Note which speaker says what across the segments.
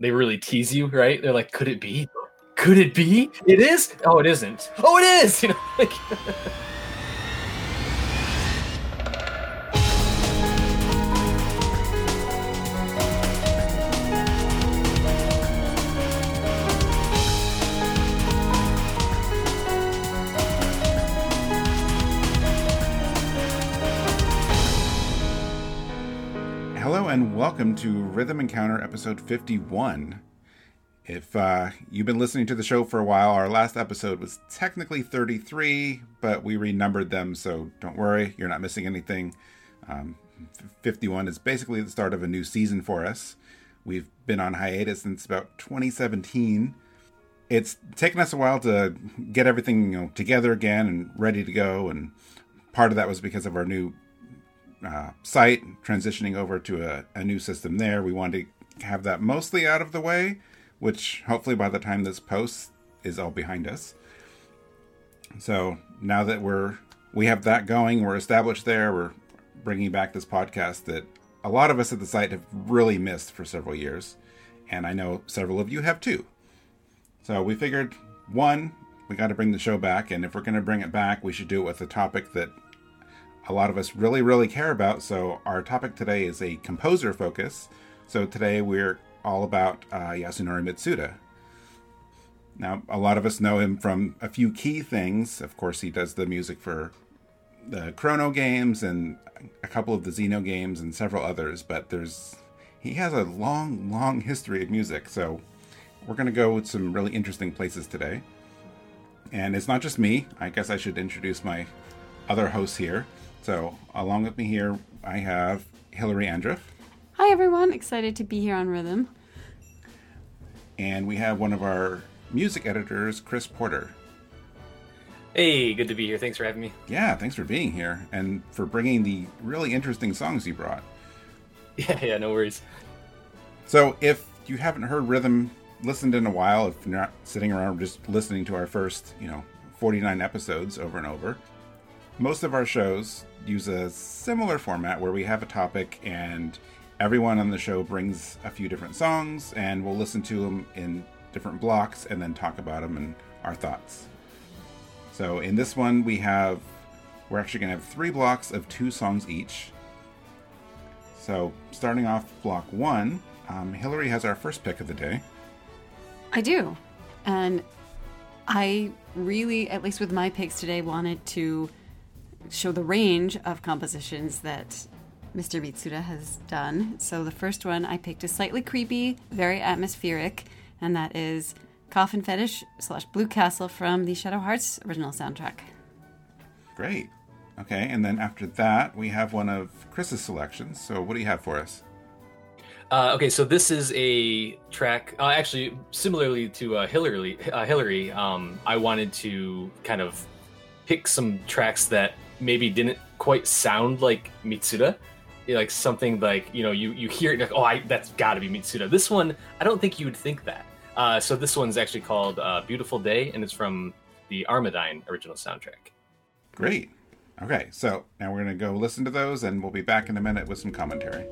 Speaker 1: they really tease you, right? They're like, could it be? Could it be? It is? Oh, it isn't. Oh, it is. You know, like.
Speaker 2: welcome to Rhythm Encounter episode 51. If uh, you've been listening to the show for a while, our last episode was technically 33, but we renumbered them, so don't worry, you're not missing anything. Um, 51 is basically the start of a new season for us. We've been on hiatus since about 2017. It's taken us a while to get everything you know together again and ready to go, and part of that was because of our new uh, site, transitioning over to a, a new system there. We wanted to have that mostly out of the way, which hopefully by the time this posts is all behind us. So now that we're we have that going, we're established there. We're bringing back this podcast that a lot of us at the site have really missed for several years, and I know several of you have too. So we figured one, we got to bring the show back, and if we're going to bring it back, we should do it with a topic that a lot of us really, really care about. So, our topic today is a composer focus. So, today we're all about uh, Yasunori Mitsuda. Now, a lot of us know him from a few key things. Of course, he does the music for the Chrono games and a couple of the Xeno games and several others, but there's he has a long, long history of music. So, we're going to go with some really interesting places today. And it's not just me. I guess I should introduce my other hosts here. So, along with me here, I have Hillary Andriff,
Speaker 3: Hi everyone, excited to be here on Rhythm.
Speaker 2: and we have one of our music editors, Chris Porter.
Speaker 1: Hey, good to be here. Thanks for having me.
Speaker 2: Yeah, thanks for being here and for bringing the really interesting songs you brought.
Speaker 1: Yeah, yeah, no worries.
Speaker 2: So, if you haven't heard Rhythm listened in a while, if you're not sitting around just listening to our first, you know, 49 episodes over and over, most of our shows use a similar format where we have a topic and everyone on the show brings a few different songs and we'll listen to them in different blocks and then talk about them and our thoughts. So in this one we have we're actually going to have 3 blocks of 2 songs each. So starting off block 1, um, Hillary has our first pick of the day.
Speaker 3: I do. And I really, at least with my picks today, wanted to show the range of compositions that Mr. Mitsuda has done. So the first one I picked is slightly creepy, very atmospheric, and that is Coffin Fetish slash Blue Castle from the Shadow Hearts original soundtrack.
Speaker 2: Great. Okay, and then after that, we have one of Chris's selections. So, what do you have for us?
Speaker 1: Uh, okay, so this is a track. Uh, actually, similarly to uh, Hillary, uh, Hillary, um, I wanted to kind of pick some tracks that maybe didn't quite sound like Mitsuda, like something like you know you you hear it like oh I that's got to be Mitsuda. This one I don't think you would think that. Uh, so this one's actually called uh, "Beautiful Day" and it's from the Armodyne original soundtrack.
Speaker 2: Great. Okay, so now we're to go listen to those, and we'll be back in a minute with some commentary.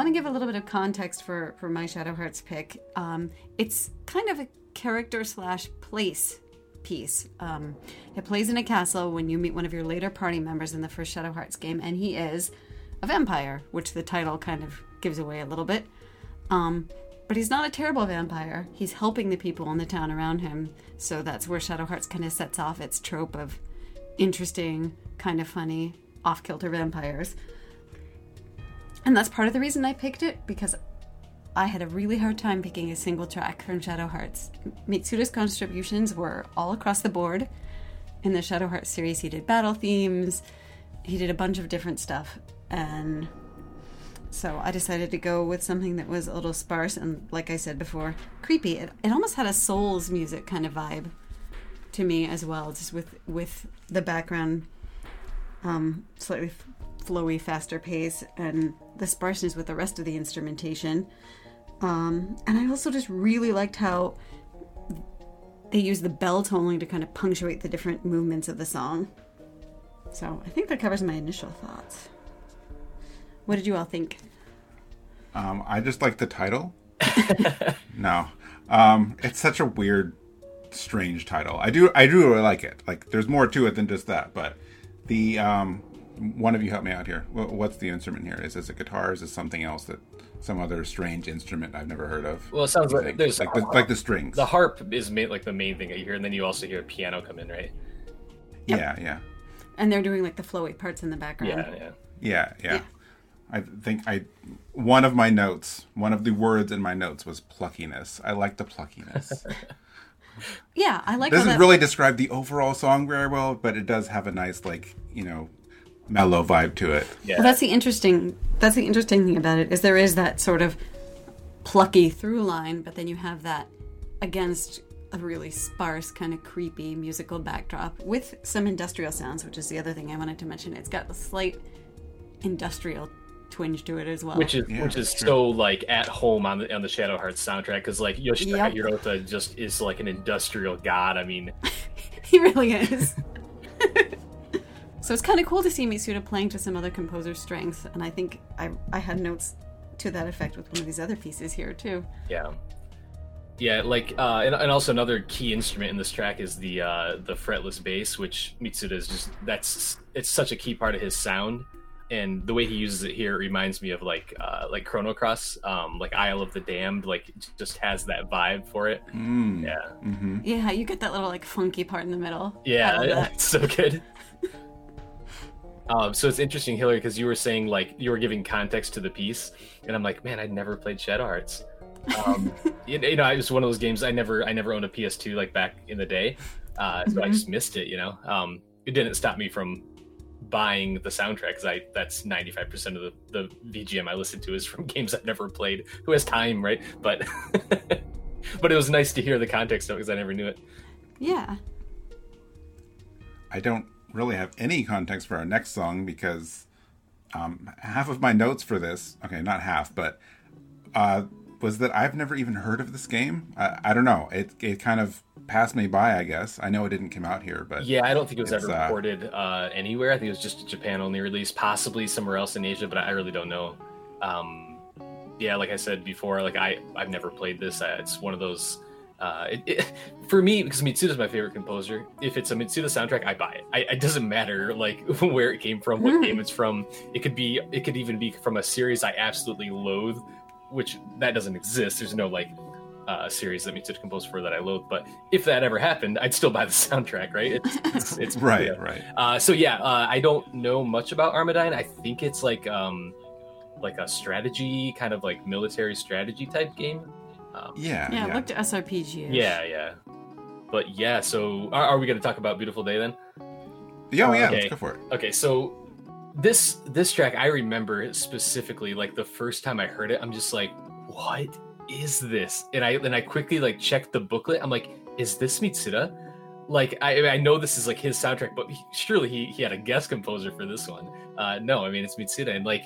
Speaker 3: Want to give a little bit of context for for my Shadow Hearts pick. Um, it's kind of a character slash place piece. Um, it plays in a castle when you meet one of your later party members in the first Shadow Hearts game, and he is a vampire, which the title kind of gives away a little bit. Um, but he's not a terrible vampire. He's helping the people in the town around him. So that's where Shadow Hearts kind of sets off its trope of interesting, kind of funny, off kilter vampires. And that's part of the reason I picked it because I had a really hard time picking a single track from Shadow Hearts. Mitsuda's contributions were all across the board. In the Shadow Hearts series, he did battle themes, he did a bunch of different stuff. And so I decided to go with something that was a little sparse and, like I said before, creepy. It, it almost had a Souls music kind of vibe to me as well, just with with the background um, slightly flowy, faster pace, and the sparseness with the rest of the instrumentation. Um, and I also just really liked how they use the bell tolling to kind of punctuate the different movements of the song. So I think that covers my initial thoughts. What did you all think?
Speaker 2: Um, I just like the title. no, um, it's such a weird, strange title. I do, I do really like it. Like, there's more to it than just that. But the um, one of you help me out here. What's the instrument here? Is this a guitar? Is this something else that some other strange instrument I've never heard of?
Speaker 1: Well, it sounds like there's
Speaker 2: like the, like the strings.
Speaker 1: The harp is made like the main thing that you hear, and then you also hear a piano come in, right?
Speaker 2: Yeah, yeah.
Speaker 3: And they're doing like the flowy parts in the background.
Speaker 1: Yeah, yeah.
Speaker 2: Yeah, yeah.
Speaker 3: Yeah.
Speaker 2: I think I one of my notes, one of the words in my notes was pluckiness. I like the pluckiness.
Speaker 3: Yeah, I like how
Speaker 2: doesn't
Speaker 3: that-
Speaker 2: really describe the overall song very well, but it does have a nice like, you know, mellow vibe to it.
Speaker 1: Yeah.
Speaker 3: Well, that's the interesting. That's the interesting thing about it is there is that sort of plucky through line, but then you have that against a really sparse, kind of creepy musical backdrop with some industrial sounds, which is the other thing I wanted to mention. It's got a slight industrial twinge to it as well.
Speaker 1: which is
Speaker 2: Yeah,
Speaker 1: which is
Speaker 2: true.
Speaker 1: so like at home on the on the Shadow Hearts soundtrack because like Yoshitaka
Speaker 3: Yep.
Speaker 1: Hirota just is like an industrial god. I mean,
Speaker 3: he really is. so it's kind of cool to see Mitsuda playing to some other composers' strengths, and I think I I had notes to that effect with one of these other pieces here too.
Speaker 1: yeah, yeah. Like uh, and, and also another key instrument in this track is the uh, the fretless bass, which Mitsuda is just that's it's such a key part of his sound. And the way he uses it here reminds me of like uh, like Chrono Cross, um, like Isle of the Damned, like it just has that vibe for it.
Speaker 2: Mm.
Speaker 1: Yeah,
Speaker 2: hmm
Speaker 3: Yeah, you get that little like funky part in the middle.
Speaker 1: Yeah, it's so good. um, so it's interesting, Hillary, because you were saying like you were giving context to the piece, and I'm like, man, I'd never played Shadow Hearts. Um, you, you know, it was one of those games I never, I never owned a PS2 like back in the day, uh, so I
Speaker 3: Mhm.
Speaker 1: just missed it. You know, um, it didn't stop me from buying the soundtrack because I that's 95% of the, the VGM I listen to is from games I've never played. Who has time, right? But but it was nice to hear the context of it because I never knew it.
Speaker 3: Yeah.
Speaker 2: I don't really have any context for our next song because um, half of my notes for this, okay, not half, but uh, was that I've never even heard of this game. I, I don't know. It it kind of passed me by, I guess. I know it didn't come out here, but
Speaker 1: Yeah, I don't think it was ever
Speaker 2: uh,
Speaker 1: recorded uh, anywhere. I think it was just a Japan only release, possibly somewhere else in Asia, but I really don't know. Um, yeah, like I said before, like I I've never played this. Uh, It's one of those. Uh, it, it, for me, because Mitsuda's my favorite composer. If it's a Mitsuda soundtrack, I buy it. I, it doesn't matter like where it came from, what
Speaker 3: Mhm.
Speaker 1: game it's from. It could be, it could even be from a series I absolutely loathe, which that doesn't exist. There's no like uh, series that Mitsuda composed for that I loathe. But if that ever happened, I'd still buy the soundtrack, right? It's, it's, it's
Speaker 2: right,
Speaker 1: yeah.
Speaker 2: right.
Speaker 1: Uh, so yeah, uh, I don't know much about Armodyne. I think it's like um, like a strategy, kind of like military strategy type game. Um,
Speaker 2: Yeah,
Speaker 3: Yeah,
Speaker 2: yeah.
Speaker 3: it looked RPG.
Speaker 1: yeah, yeah. But yeah, so are, are we going to talk about Beautiful Day then?
Speaker 2: yeah, oh, yeah.
Speaker 1: Okay.
Speaker 2: Let's go for it.
Speaker 1: Okay, so this this track I remember specifically like the first time I heard it, I'm just like, what is this? And I and I quickly like checked the booklet. I'm like, is this Mitsuda? Like I I know this is like his soundtrack, but he, surely he he had a guest composer for this one. Uh, no, I mean it's Mitsuda, and like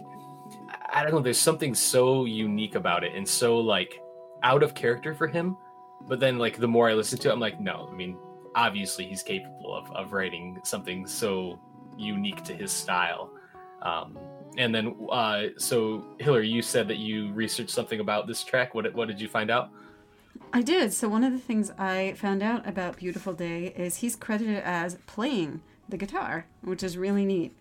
Speaker 1: I I don't know, there's something so unique about it, and so like out of character for him. But then like the more I listen to it, I'm like, no, I mean obviously he's capable of of writing something so unique to his style. Um, and then, uh, so Hillary, you said that you researched something about this track. What what did you find out?
Speaker 3: I did. So one of the things I found out about Beautiful Day is he's credited as playing the guitar, which is really neat.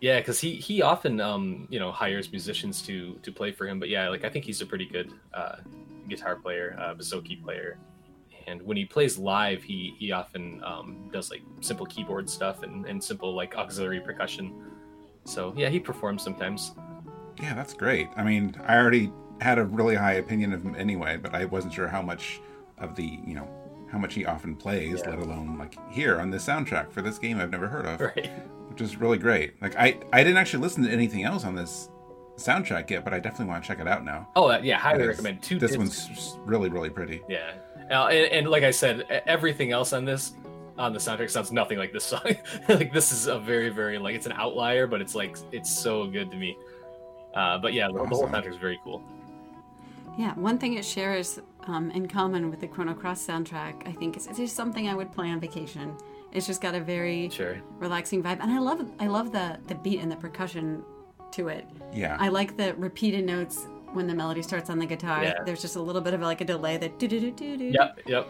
Speaker 1: Yeah, because he he often um you know hires musicians to to play for him. But yeah, like I think he's a pretty good uh, guitar player, uh, bouzouki player. And when he plays live, he he often um, does like simple keyboard stuff and, and simple like auxiliary percussion. So yeah, he performs sometimes.
Speaker 2: Yeah, that's great. I mean, I already had a really high opinion of him anyway, but I wasn't sure how much of the you know how much he often plays, yeah. let alone like here on this soundtrack for this game I've never heard of.
Speaker 1: Right.
Speaker 2: Which is really great. Like I I didn't actually listen to anything else on this soundtrack yet, but I definitely want to check it out now.
Speaker 1: Oh yeah, highly recommend.
Speaker 2: Two. This one's really really pretty.
Speaker 1: Yeah, uh, and, and, like I said, everything else on this on the soundtrack sounds nothing like this song. like this is a very very like it's an outlier, but it's like it's so good to me. Uh, but yeah, the, awesome. the whole soundtrack is very cool.
Speaker 3: Yeah, one thing it shares um, in common with the Chrono Cross soundtrack, I think, is it's just something I would play on vacation. It's just got a very
Speaker 1: sure.
Speaker 3: relaxing vibe, and I love I love the the beat and the percussion to it.
Speaker 2: Yeah,
Speaker 3: I like the repeated notes when the melody starts on the guitar. Yeah. There's just a little bit of like a delay that do do do do do.
Speaker 1: Yep, yep.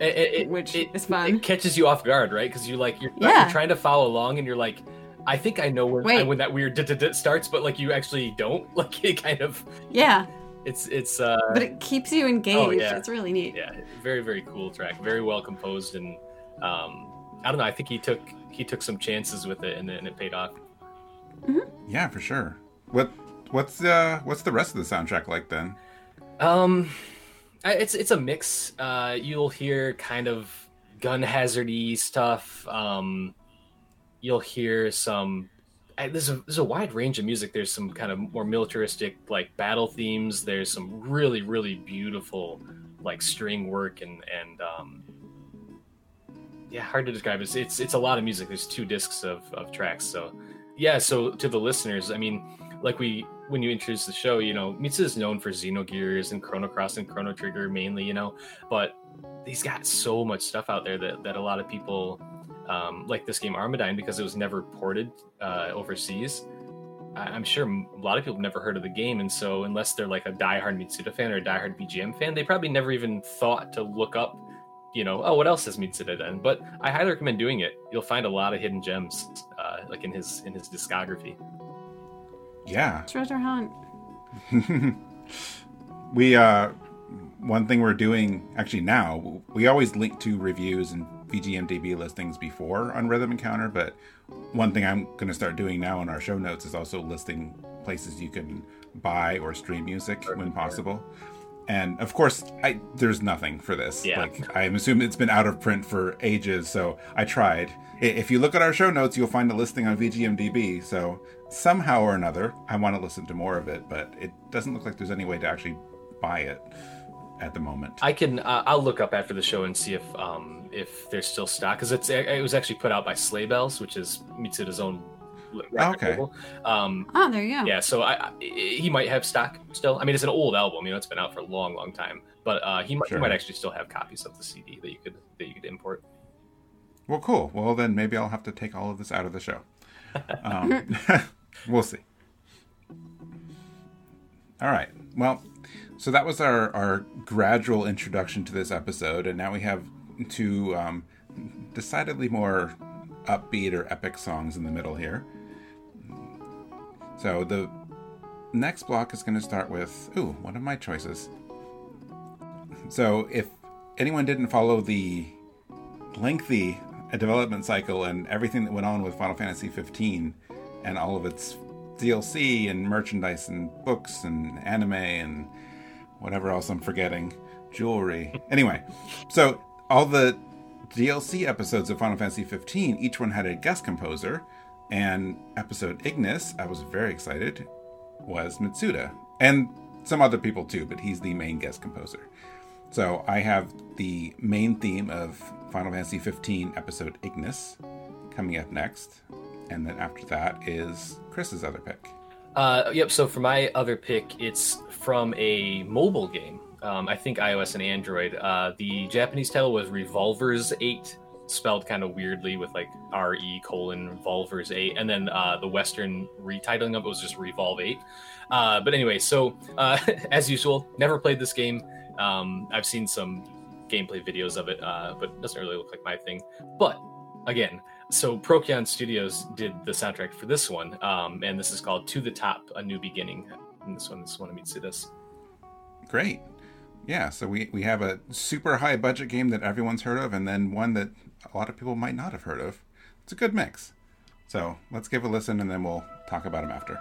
Speaker 1: It, it,
Speaker 3: Which
Speaker 1: it,
Speaker 3: is fun.
Speaker 1: It catches you off guard, right? Because you like you're, yeah. you're, trying to follow along, and you're like, I think I know when when that weird starts, but like you actually don't. Like it kind of
Speaker 3: yeah.
Speaker 1: It's it's. uh
Speaker 3: But it keeps you engaged. Oh, yeah. It's really neat.
Speaker 1: Yeah, very very cool track. Very well composed, and um, I don't know. I think he took he took some chances with it, and then it paid off.
Speaker 2: Mm-hmm. Yeah, for sure. What what's the uh, what's the rest of the soundtrack like then?
Speaker 1: Um, it's it's a mix. Uh, you'll hear kind of gun hazardy stuff. Um, you'll hear some there's a there's a wide range of music. There's some kind of more militaristic like battle themes. There's some really really beautiful like string work and and um, yeah, hard to describe. It's it's it's a lot of music. There's two discs of of tracks. So yeah, so to the listeners, I mean, like we when you introduce the show, you know, Mitsu is known for Xenogears and Chrono Cross and Chrono Trigger mainly, you know, but he's got so much stuff out there that that a lot of people um, like this game Armodyne because it was never ported uh, overseas. I- am sure a lot of people have never heard of the game, and so unless they're like a diehard Mitsuda fan or a diehard BGM fan, they probably never even thought to look up, you know, oh, what else has Mitsuda done? But I highly recommend doing it. You'll find a lot of hidden gems, uh, like in his in his discography.
Speaker 2: Yeah,
Speaker 3: treasure hunt.
Speaker 2: we uh, one thing we're doing actually now, we always link to reviews and VGMDB listings before on Rhythm Encounter, but one thing I'm going to start doing now in our show notes is also listing places you can buy or stream music when possible. And of course, I, there's nothing for this.
Speaker 1: Yeah.
Speaker 2: Like I'm assuming it's been out of print for ages, so I tried. If you look at our show notes, you'll find a listing on VGMDB. So somehow or another, I want to listen to more of it, but it doesn't look like there's any way to actually buy it at the moment.
Speaker 1: I can. Uh, I'll look up after the show and see if um, if there's still stock because it's it was actually put out by Sleigh Bells, which is Mitsuda's own.
Speaker 2: Okay.
Speaker 1: Um,
Speaker 3: oh, there you go.
Speaker 1: Yeah, so I, I, he might have stock still. I mean, it's an old album. You know, it's been out for a long, long time. But uh, he might sure. he might actually still have copies of the CD that you could that you could import.
Speaker 2: Well, cool. Well, then maybe I'll have to take all of this out of the show. Um, we'll see. All right. Well, so that was our, our gradual introduction to this episode, and now we have two um, decidedly more upbeat or epic songs in the middle here. So the next block is going to start with, ooh, one of my choices. So if anyone didn't follow the lengthy development cycle and everything that went on with Final Fantasy 15 and all of its DLC and merchandise and books and anime and whatever else I'm forgetting, jewelry. Anyway, so all the DLC episodes of Final Fantasy 15, each one had a guest composer, and episode Ignis, I was very excited, was Mitsuda. And some other people too, but he's the main guest composer. So I have the main theme of Final Fantasy 15 episode Ignis coming up next. And then after that is Chris's other pick.
Speaker 1: Uh, yep. So for my other pick, it's from a mobile game. Um, I think iOS and Android. Uh, the Japanese title was Revolvers Eight spelled kind of weirdly with like R E colon Volvers eight, and then uh, the Western retitling of it was just Revolve eight. Uh, but anyway, so uh, as usual, never played this game. Um, I've seen some gameplay videos of it, uh, but it doesn't really look like my thing. But again, so Procyon Studios did the soundtrack for this one, um, and this is called "To the Top: A New Beginning." And this one, this one, meets this.
Speaker 2: Great. Yeah, so we, we have a super high budget game that everyone's heard of, and then one that a lot of people might not have heard of. It's a good mix. So let's give a listen, and then we'll talk about them after.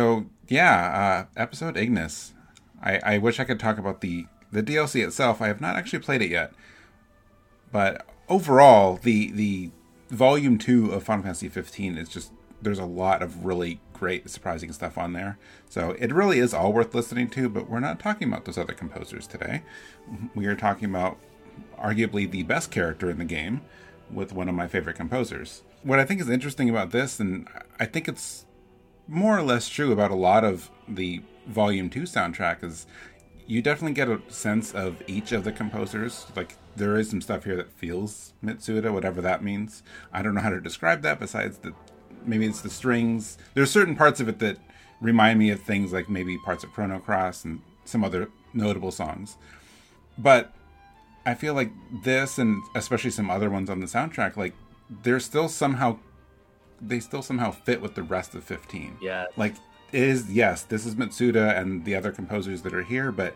Speaker 2: So yeah, uh, episode Ignis. I, I wish I could talk about the the DLC itself. I have not actually played it yet, but overall, the the volume two of Final Fantasy 15 is just there's a lot of really great, surprising stuff on there. So it really is all worth listening to. But we're not talking about those other composers today. We are talking about arguably the best character in the game with one of my favorite composers. What I think is interesting about this, and I think it's more or less true about a lot of the Volume 2 soundtrack, is you definitely get a sense of each of the composers. Like, there is some stuff here that feels Mitsuda, whatever that means. I don't know how to describe that besides the maybe it's the strings. There's certain parts of it that remind me of things like maybe parts of Chrono Cross and some other notable songs. But I feel like this and especially some other ones on the soundtrack, like they're still somehow they still somehow fit with the rest of 15.
Speaker 1: Yeah.
Speaker 2: Like is yes, this is Mitsuda and the other composers that are here, but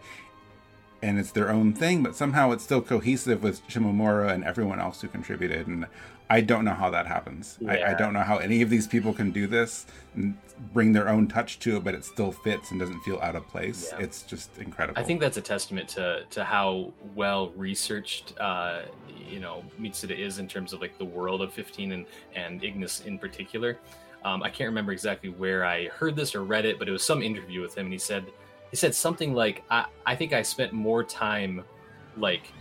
Speaker 2: and it's their own thing, but somehow it's still cohesive with Shimomura and everyone else who contributed. And I don't know how that happens. Yeah. I, I, don't know how any of these people can do this and bring their own touch to it, but it still fits and doesn't feel out of place. Yeah. It's just incredible.
Speaker 1: I think that's a testament to to how well researched, uh, you know, Mitsuda is in terms of like the world of 15 and and Ignis in particular. Um, I can't remember exactly where I heard this or read it, but it was some interview with him, and he said he said something like, "I, I think I spent more time like."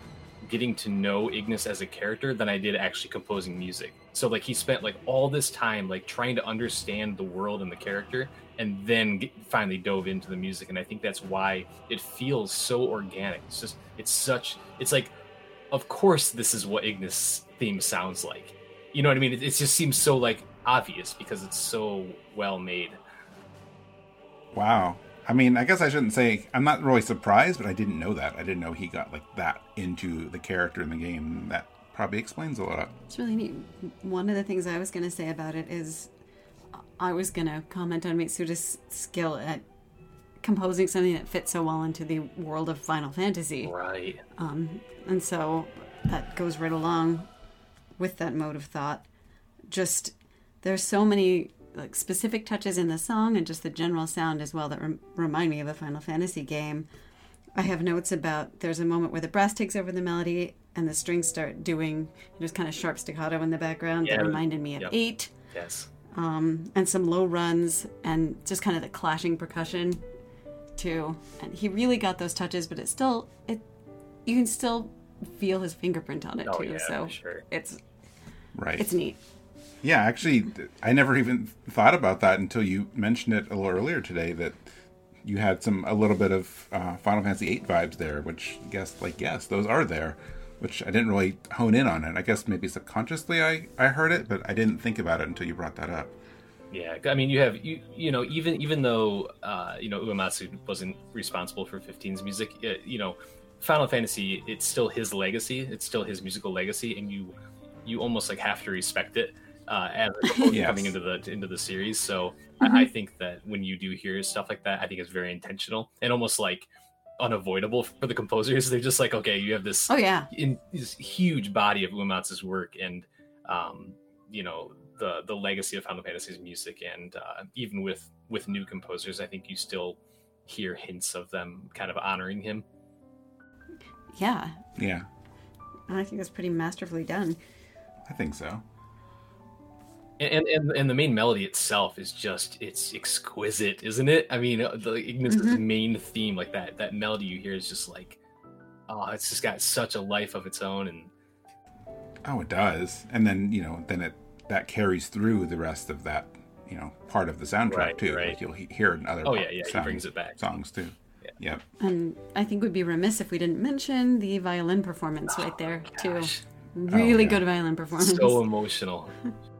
Speaker 1: getting to know Ignis as a character than I did actually composing music. So like he spent like all this time like trying to understand the world and the character and then get, finally dove into the music and I think that's why it feels so organic. It's just it's such it's like of course this is what Ignis theme sounds like. You know what I mean? It, it just seems so like obvious because it's so well made.
Speaker 2: Wow. I mean, I guess I shouldn't say I'm not really surprised, but I didn't know that. I didn't know he got like that into the character in the game. That probably explains a lot.
Speaker 3: It's really neat. One of the things I was going to say about it is I was going to comment on Mitsuda's skill at composing something that fits so well into the world of Final Fantasy.
Speaker 1: Right.
Speaker 3: Um, and so that goes right along with that mode of thought. Just there's so many like specific touches in the song and just the general sound as well that rem- remind me of a Final Fantasy game. I have notes about there's a moment where the brass takes over the melody and the strings start doing just kind of sharp staccato in the background yeah. that reminded me of yep. eight.
Speaker 1: Yes.
Speaker 3: Um, and some low runs and just kind of the clashing percussion too. And he really got those touches, but it's still it you can still feel his fingerprint on it
Speaker 1: oh,
Speaker 3: too.
Speaker 1: Yeah,
Speaker 3: so
Speaker 1: sure.
Speaker 3: it's
Speaker 2: right.
Speaker 3: It's neat.
Speaker 2: Yeah, actually, I never even thought about that until you mentioned it a little earlier today. That you had some a little bit of uh, Final Fantasy VIII vibes there, which I guess like yes, those are there, which I didn't really hone in on it. I guess maybe subconsciously I I heard it, but I didn't think about it until you brought that up.
Speaker 1: Yeah, I mean, you have you you know even even though uh, you know Uematsu wasn't responsible for 15's music, uh, you know, Final Fantasy it's still his legacy, it's still his musical legacy, and you you almost like have to respect it uh, as yes. coming into the into the series. So mm-hmm. I, I, think that when you do hear stuff like that, I think it's very intentional and almost like unavoidable for the composers. They're just like, okay, you have this
Speaker 3: oh yeah,
Speaker 1: in this huge body of Uematsu's work, and um, you know the the legacy of Final Fantasy's music, and uh, even with with new composers, I think you still hear hints of them kind of honoring him.
Speaker 3: Yeah.
Speaker 2: Yeah.
Speaker 3: I think that's pretty masterfully done.
Speaker 2: I think so
Speaker 1: and, and and the main melody itself is just it's exquisite isn't it i mean uh, the ignis mm-hmm. main theme like that that melody you hear is just like oh it's just got such a life of its own and
Speaker 2: oh it does and then you know then it that carries through the rest of that you know part of the soundtrack
Speaker 1: right,
Speaker 2: too
Speaker 1: right.
Speaker 2: like you'll hear it in other
Speaker 1: oh yeah yeah he brings it back
Speaker 2: songs too yeah. Yep.
Speaker 3: And I think we'd be remiss if we didn't mention the violin performance oh, right there too. Really oh, yeah. good violin performance.
Speaker 1: So emotional.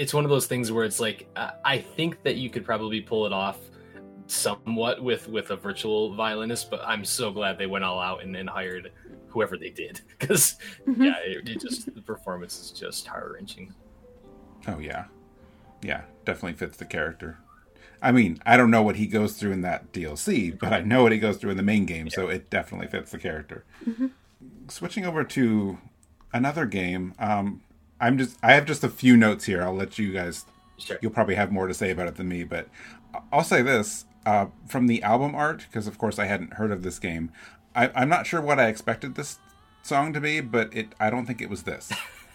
Speaker 1: it's one of those things where it's like uh, I think that you could probably pull it off somewhat with with a virtual violinist, but I'm so glad they went all out and then hired whoever they did because mm-hmm. yeah, it, it, just the performance is just heart wrenching.
Speaker 2: Oh yeah, yeah, definitely fits the character. I mean, I don't know what he goes through in that DLC, but I know what he goes through in the main game, yeah. so it definitely fits the character. Mm-hmm. Switching over to another game, um, I'm just I have just a few notes here. I'll let you guys.
Speaker 1: Sure.
Speaker 2: You'll probably have more to say about it than me, but I'll say this: uh, from the album art, because of course I hadn't heard of this game, I, I'm not sure what I expected this song to be, but it I don't think it was this.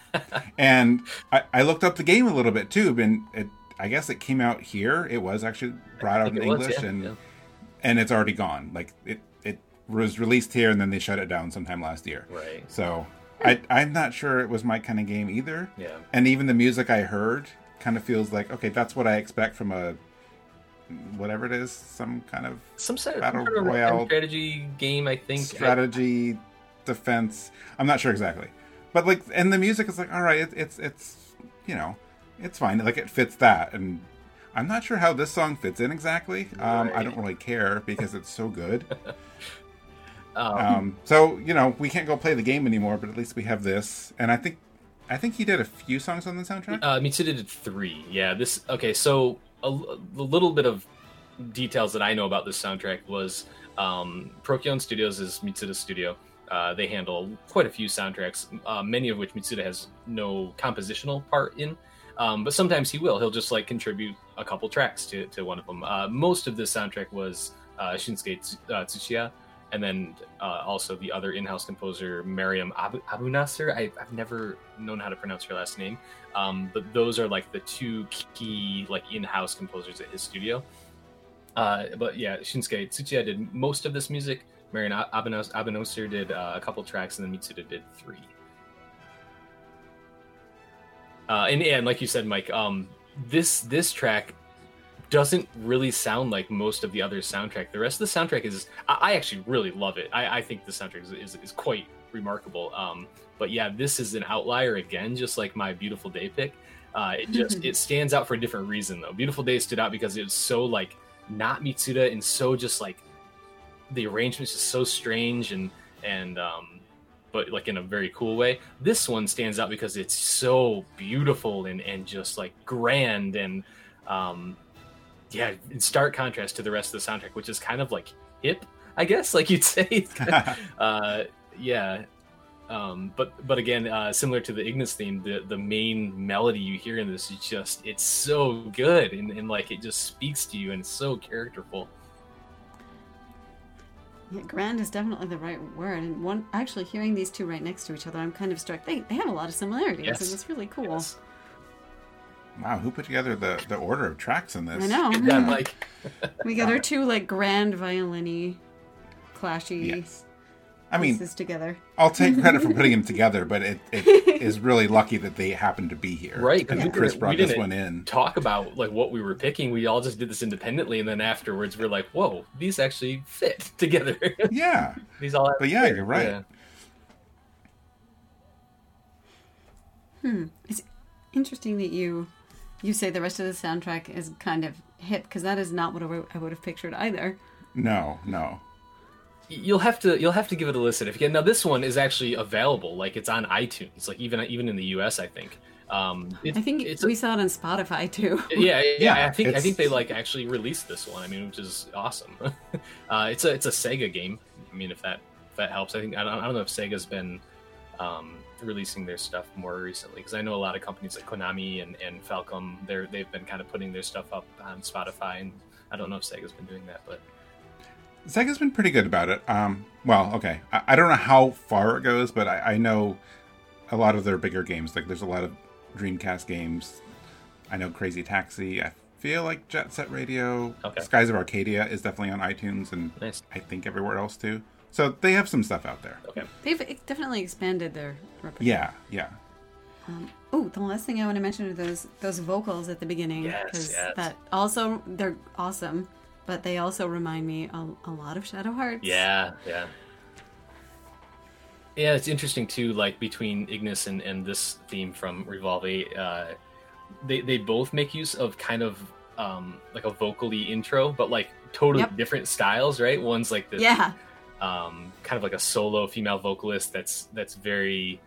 Speaker 2: and I, I looked up the game a little bit too, and it I guess it came out here. It was actually brought out in English,
Speaker 1: was, yeah,
Speaker 2: and
Speaker 1: yeah.
Speaker 2: and it's already gone. Like it it was released here, and then they shut it down sometime last year.
Speaker 1: Right.
Speaker 2: So I I'm not sure it was my kind of game either.
Speaker 1: Yeah.
Speaker 2: And even the music I heard kind of feels like okay, that's what I expect from a whatever it is, some kind of
Speaker 1: Some sort of,
Speaker 2: Battle
Speaker 1: some sort of
Speaker 2: Royale
Speaker 1: strategy game, I think.
Speaker 2: strategy, defense. I'm not sure exactly, but like, and the music is like, all right, it, it's it's you know, it's fine. Like it fits that, and I'm not sure how this song fits in exactly. Um, I don't really care because it's so good.
Speaker 1: um,
Speaker 2: Um, so you know, we can't go play the game anymore, but at least we have this, and I think. I think he did a few songs on the soundtrack.
Speaker 1: Uh, Mitsuda did three. Yeah, this okay. So a, a little bit of details that I know about this soundtrack was um, Procyon Studios is Mitsuda's studio. Uh, they handle quite a few soundtracks, uh, many of which Mitsuda has no compositional part in. Um, but sometimes he will. He'll just like contribute a couple tracks to, to one of them. Uh, most of this soundtrack was uh, Shinsuke uh, Tsuchiya, and then uh, also the other in-house composer Mariam Abu, Abu Nasser. I, I've never known how to pronounce her last name, um, but those are like the two key like in-house composers at his studio. Uh, but yeah, Shinsuke Tsuchiya did most of this music. Mariam Abu Nas- Nasser did uh, a couple tracks, and then Mitsuda did three. Uh, and, and like you said, Mike, um, this this track doesn't really sound like most of the other soundtrack. The rest of the soundtrack is I, I actually really love it. I, I think the soundtrack is, is, is quite remarkable. Um, but yeah, this is an outlier again, just like my Beautiful Day pick. Uh, it just it stands out for a different reason though. Beautiful Day stood out because it was so like not Mitsuda and so just like the arrangement's just so strange and and um, but like in a very cool way. This one stands out because it's so beautiful and and just like grand and um, yeah, in stark contrast to the rest of the soundtrack, which is kind of like hip, I guess, like you'd say. uh, yeah. Um, but but again, uh, similar to the Ignis theme, the the main melody you hear in this is just it's so good and, and like it just speaks to you and it's so characterful.
Speaker 3: Yeah, grand is definitely the right word. And one actually hearing these two right next to each other, I'm kind of struck. They they have a lot of similarities,
Speaker 1: Yes.
Speaker 3: and it's really cool.
Speaker 1: Yes.
Speaker 2: Wow, who put together the the order of tracks in this?
Speaker 3: I know.
Speaker 1: Yeah, hmm. like
Speaker 3: we got our two like grand violin clashy
Speaker 2: Yes. I mean,
Speaker 3: pieces together.
Speaker 2: I'll take credit for putting them together, but it, it is really lucky that they happened to be here.
Speaker 1: Right, 'cause
Speaker 2: And
Speaker 1: we
Speaker 2: Chris brought
Speaker 1: we
Speaker 2: this
Speaker 1: didn't
Speaker 2: one in.
Speaker 1: talk about like what we were picking. We all just did this independently, and then afterwards we're like, "Whoa, these actually fit together."
Speaker 2: Yeah.
Speaker 1: these all. have
Speaker 2: But yeah,
Speaker 1: fit.
Speaker 2: you're right.
Speaker 1: Yeah.
Speaker 3: It's interesting that you you say the rest of the soundtrack is kind of hip because that is not what I would- have pictured either.
Speaker 2: No, no.
Speaker 1: You'll have to you'll have to give it a listen. If you get now this one is actually available, like it's on iTunes, like even even in the US, I think. Um, it-
Speaker 3: I think
Speaker 1: it's
Speaker 3: we saw it on Spotify too.
Speaker 1: yeah, yeah,
Speaker 2: Yeah,
Speaker 1: I think I think they like actually released this one. I mean, which is awesome. uh, it's a it's a Sega game. I mean, if that if that helps, I think I don't, I don't know if Sega's been um, releasing their stuff more recently because I know a lot of companies like Konami and, and Falcom they're they've been kind of putting their stuff up on Spotify, and I don't know if Sega's been doing that, but
Speaker 2: Sega's been pretty good about it. Um, well, okay. I, I don't know how far it goes, but I, I know a lot of their bigger games. Like, there's a lot of Dreamcast games. I know Crazy Taxi. I feel like Jet Set Radio.
Speaker 1: Okay.
Speaker 2: Skies of Arcadia is definitely on iTunes, and
Speaker 1: nice.
Speaker 2: I think everywhere else too. So they have some stuff out there.
Speaker 1: Okay.
Speaker 3: They've definitely expanded their repertoire.
Speaker 2: Yeah, yeah.
Speaker 3: Oh, the last thing I want to mention are those those vocals at the beginning
Speaker 1: Yes, yes.
Speaker 3: that also they're awesome, but they also remind me a, a lot of Shadow Hearts.
Speaker 1: Yeah, yeah. Yeah, it's interesting too, like between Ignis and, and this theme from Revolve uh, they, they both make use of kind of um, like a vocally intro, but like totally
Speaker 3: Yep.
Speaker 1: different styles, right? One's like this
Speaker 3: Yeah.
Speaker 1: Um, kind of like a solo female vocalist that's that's very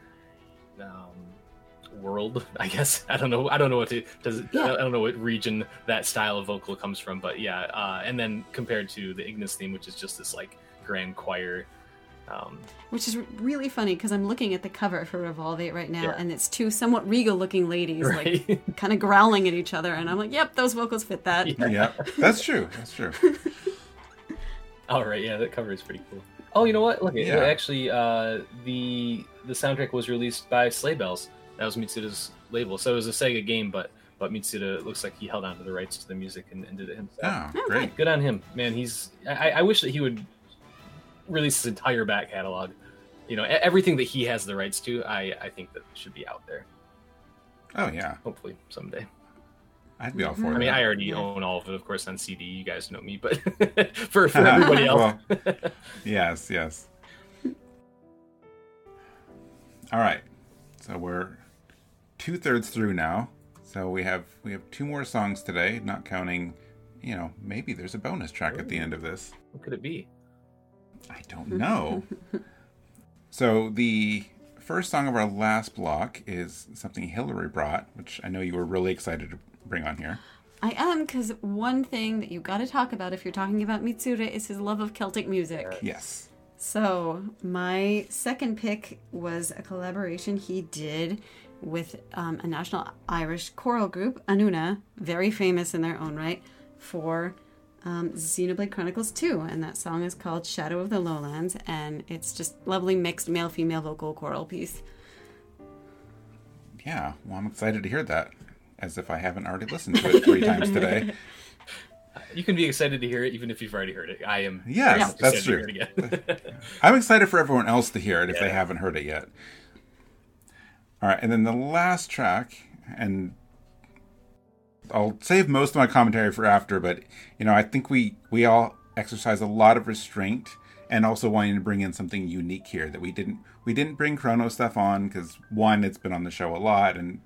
Speaker 1: um, world, I guess. I don't know. I don't know what to does.
Speaker 3: Yeah.
Speaker 1: I don't know what region that style of vocal comes from, but yeah. Uh, and then compared to the Ignis theme, which is just this like grand choir Um,
Speaker 3: Which is really funny because I'm looking at the cover for Revolve Eight right now,
Speaker 1: Yeah.
Speaker 3: and it's two somewhat regal-looking ladies,
Speaker 1: Right.
Speaker 3: like kind of growling at each other, and I'm like, "Yep, those vocals fit that."
Speaker 2: yeah, that's true. That's true.
Speaker 1: all right, yeah, that cover is pretty cool. Oh, you know what? Look,
Speaker 2: Yeah.
Speaker 1: yeah. actually, uh, the the soundtrack was released by Sleigh Bells. That was Mitsuda's label, so it was a Sega game, but but Mitsuda looks like he held on to the rights to the music and, and did it himself.
Speaker 2: Oh, great.
Speaker 1: Good on him, man. He's I, I wish that he would release his entire back catalog. You know, e- everything that he has the rights to, I I think that should be out there.
Speaker 2: Oh yeah,
Speaker 1: Hopefully someday.
Speaker 2: I'd be all for
Speaker 1: it.
Speaker 2: I
Speaker 1: mean, I already
Speaker 3: Yeah.
Speaker 1: own all of it, of course, on CD. You guys know me, but for for everybody else,
Speaker 2: Well, yes, yes. All right, so we're two thirds through now. So we have we have two more songs today, not counting. You know, maybe there's a bonus track at the end of this.
Speaker 1: what could it be?
Speaker 2: I don't know. so the first song of our last block is something Hillary brought, which I know you were really excited to bring on here.
Speaker 3: I am because one thing that you got to talk about if you're talking about Mitsuda is his love of Celtic music.
Speaker 2: Yes.
Speaker 3: So my second pick was a collaboration he did with um, a national Irish choral group, Anuna, very famous in their own right, for um, Xenoblade Chronicles 2. And that song is called Shadow of the Lowlands. And it's just lovely mixed male female vocal choral piece.
Speaker 2: Yeah. Well, I'm excited to hear that. As if I haven't already listened to it three times today.
Speaker 1: You can be excited to hear it, even if you've already heard it. I am.
Speaker 2: Yes, that's
Speaker 1: excited to hear it again.
Speaker 2: I'm excited for everyone else to hear it if they haven't heard it yet. All right, and then the last track, and I'll save most of my commentary for after, but you know, I think we we all exercise a lot of restraint and also wanting to bring in something unique here that we didn't we didn't bring Chrono stuff on because one, it's been on the show a lot, and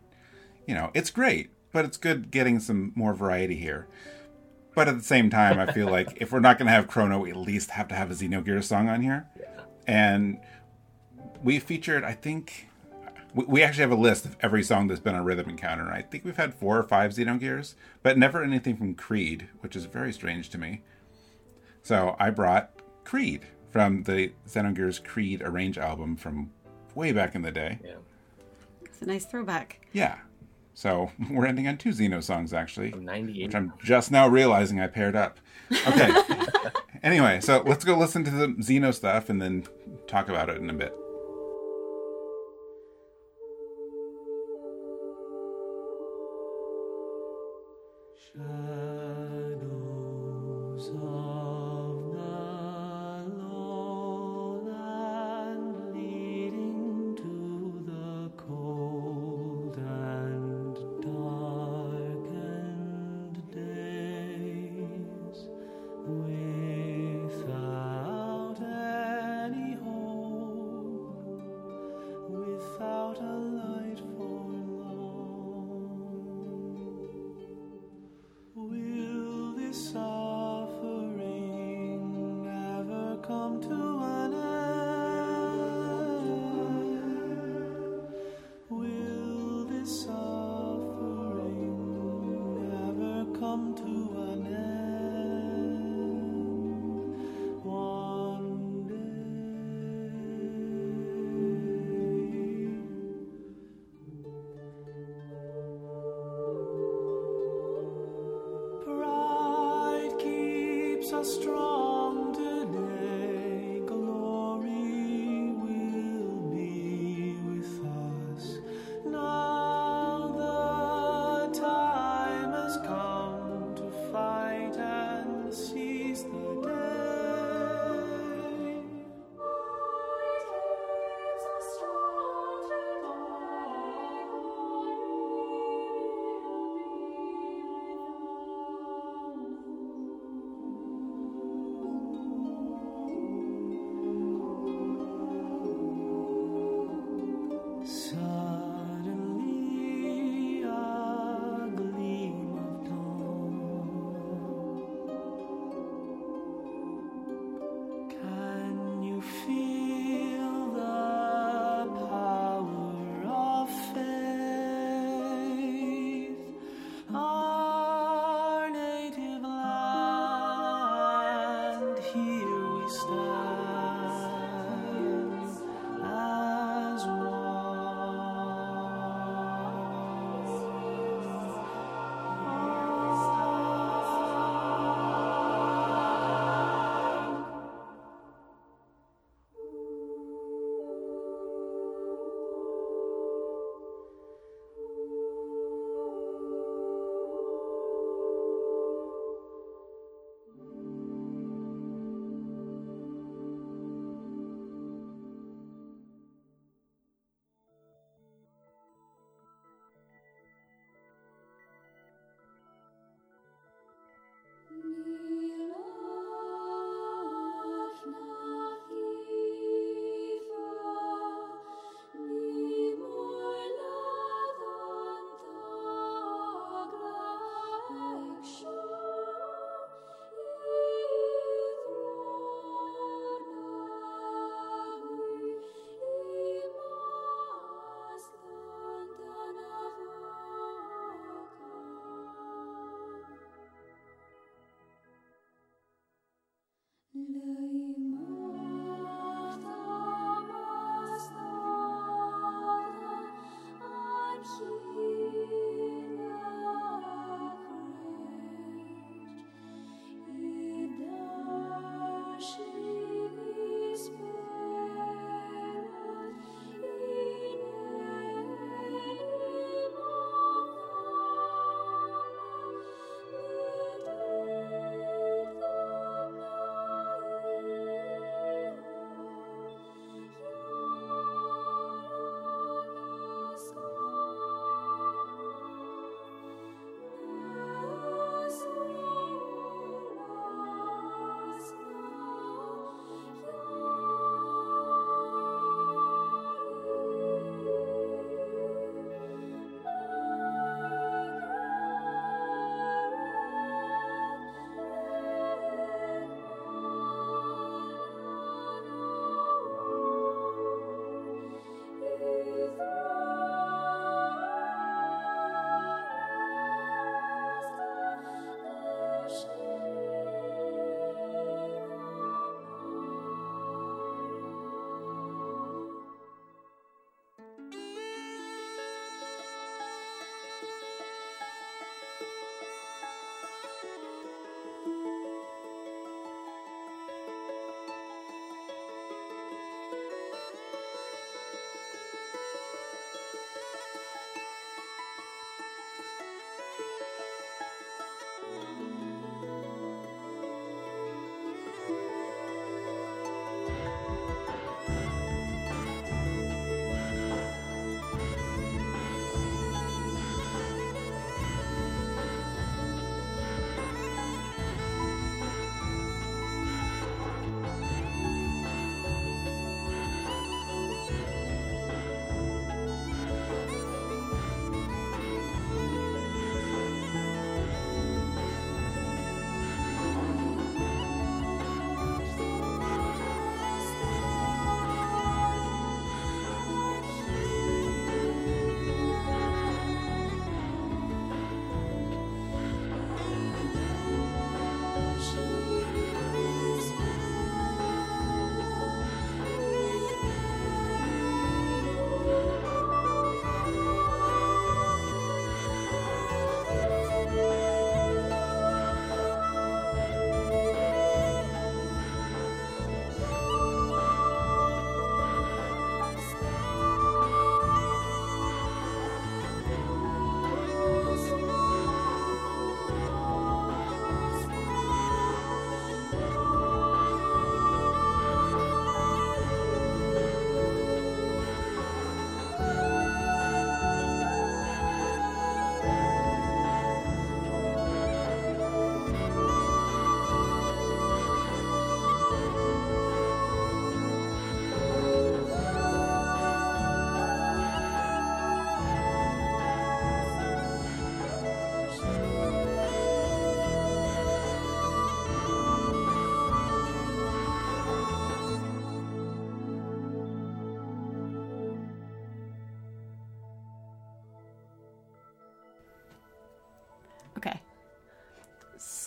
Speaker 2: you know, it's great, but it's good getting some more variety here. But at the same time, I feel like if we're not going to have Chrono, we at least have to have a Xenogears song on here. And we featured, I think, we, we actually have a list of every song that's been on Rhythm Encounter. I think we've had four or five Xenogears, but never anything from Creid, which is very strange to me. So I brought Creid from the Xenogears Creid Arrange album from way back in the day.
Speaker 1: yeah.
Speaker 3: It's a nice throwback.
Speaker 2: Yeah. So we're ending on two Xeno songs, actually.
Speaker 1: From 98.
Speaker 2: which I'm just now realizing I paired up. Okay. anyway, so let's go listen to the Xeno stuff and then talk about it in a bit.
Speaker 4: Shadows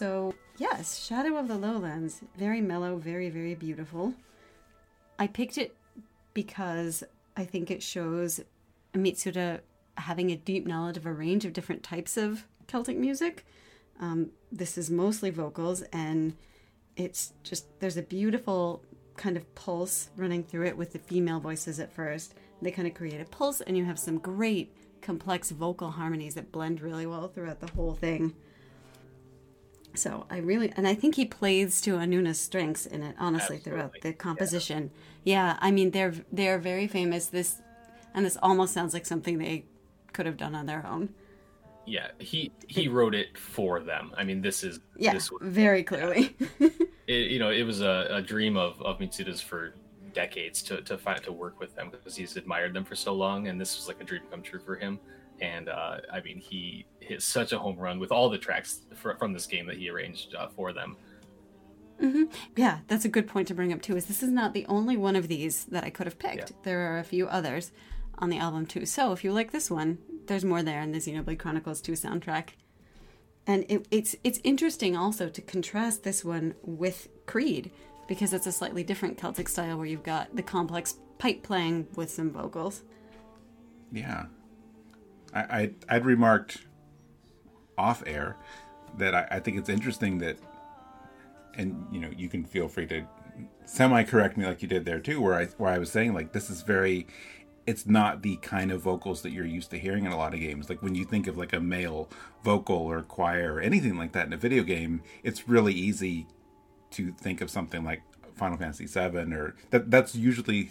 Speaker 3: So, yes, Shadow of the Lowlands. Very mellow, very, very beautiful. I picked it because I think it shows Mitsuda having a deep knowledge of a range of different types of Celtic music. Um, this is mostly vocals, and it's just there's a beautiful kind of pulse running through it with the female voices at first. They kind of create a pulse, and you have some great complex vocal harmonies that blend really well throughout the whole thing. So I really, and I think he plays to Anuna's strengths in it, honestly, throughout the composition. Yeah. I mean they're they're very famous. This, and this almost sounds like something they could have done on their own.
Speaker 1: Yeah, he he wrote it for them. I mean, this is
Speaker 3: Yeah,
Speaker 1: this was
Speaker 3: very clearly.
Speaker 1: it, you know it was a, a dream of of Mitsuda's for decades to to find to work with them because he's admired them for so long, and this was like a dream come true for him. And uh, I mean, he hit such a home run with all the tracks fr- from this game that he arranged uh, for them.
Speaker 3: Yeah, that's a good point to bring up too. Is this is not the only one of these that I could have picked.
Speaker 1: Yeah.
Speaker 3: There are a few others on the album too. So if you like this one, there's more there in the Xenoblade Chronicles 2 soundtrack. And it, it's it's interesting also to contrast this one with Creid because it's a slightly different Celtic style where you've got the complex pipe playing with some vocals.
Speaker 2: Yeah. I, I I'd remarked off air that I, I think it's interesting that and you know, you can feel free to semi correct me like you did there too, where I where I was saying like this is very it's not the kind of vocals that you're used to hearing in a lot of games. Like when you think of like a male vocal or choir or anything like that in a video game, it's really easy to think of something like Final Fantasy VII or that. That's usually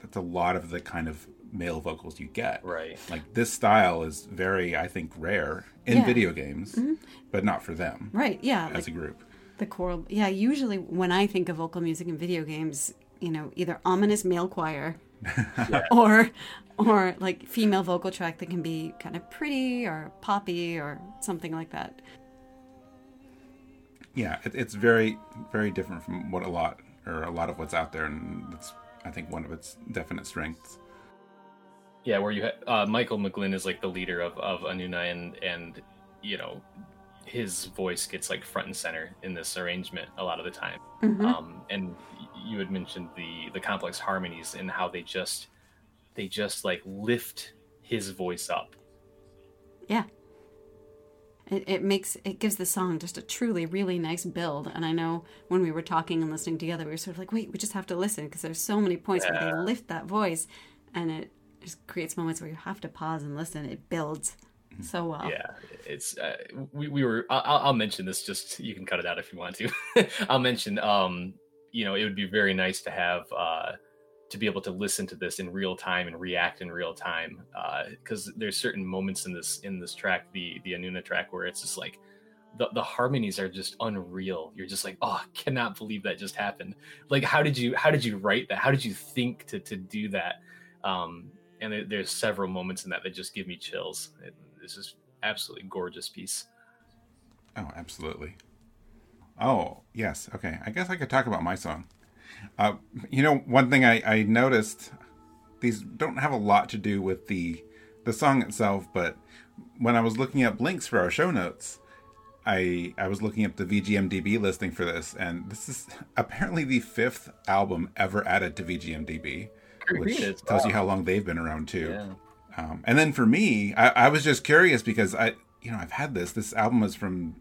Speaker 2: that's a lot of the kind of male vocals you get.
Speaker 1: Right.
Speaker 2: Like this style is very, I think, rare in
Speaker 3: Yeah.
Speaker 2: video games, mm-hmm. but not for them
Speaker 3: Right, yeah.
Speaker 2: as
Speaker 3: like-
Speaker 2: a group.
Speaker 3: The choral, yeah. Usually, when I think of vocal music in video games, you know, either ominous male choir, or, or like female vocal track that can be kind of pretty or poppy or something like that.
Speaker 2: Yeah, it, it's very, very different from what a lot or a lot of what's out there, and it's I think one of its definite strengths.
Speaker 1: Yeah, where you ha- uh, Michael McGlynn is like the leader of of Anuna, and and you know his voice gets like front and center in this arrangement a lot of the time. Um, and you had mentioned the the complex harmonies and how they just they just like lift his voice up.
Speaker 3: Yeah. It, it makes it gives the song just a truly really nice build and i know when we were talking and listening together we were sort of like wait we just have to listen because there's so many points where they lift that voice and it just creates moments where you have to pause and listen it builds so well
Speaker 1: Yeah, it's uh, we we were. I'll, I'll mention this. Just you can cut it out if you want to. I'll mention. Um, you know, it would be very nice to have uh, to be able to listen to this in real time and react in real time. Because there's certain moments in this in this track, the the Anuna track, where it's just like the the harmonies are just unreal. You're just like, oh, I cannot believe that just happened. Like, how did you how did you write that? How did you think to to do that? Um, and there, there's several moments in that that just give me chills. It, this is absolutely gorgeous piece.
Speaker 2: Oh, absolutely. Oh, yes. Okay. I guess I could talk about my song. Uh, you know, one thing I, I noticed, these don't have a lot to do with the the song itself, but when I was looking up links for our show notes, I I was looking up the VGMDB listing for this, and this is apparently the fifth album ever added to VGMDB, which tells you how long they've been around too.
Speaker 1: Yeah.
Speaker 2: Um, and then for me, I, I was just curious because I, you know, I've had this. This album is from,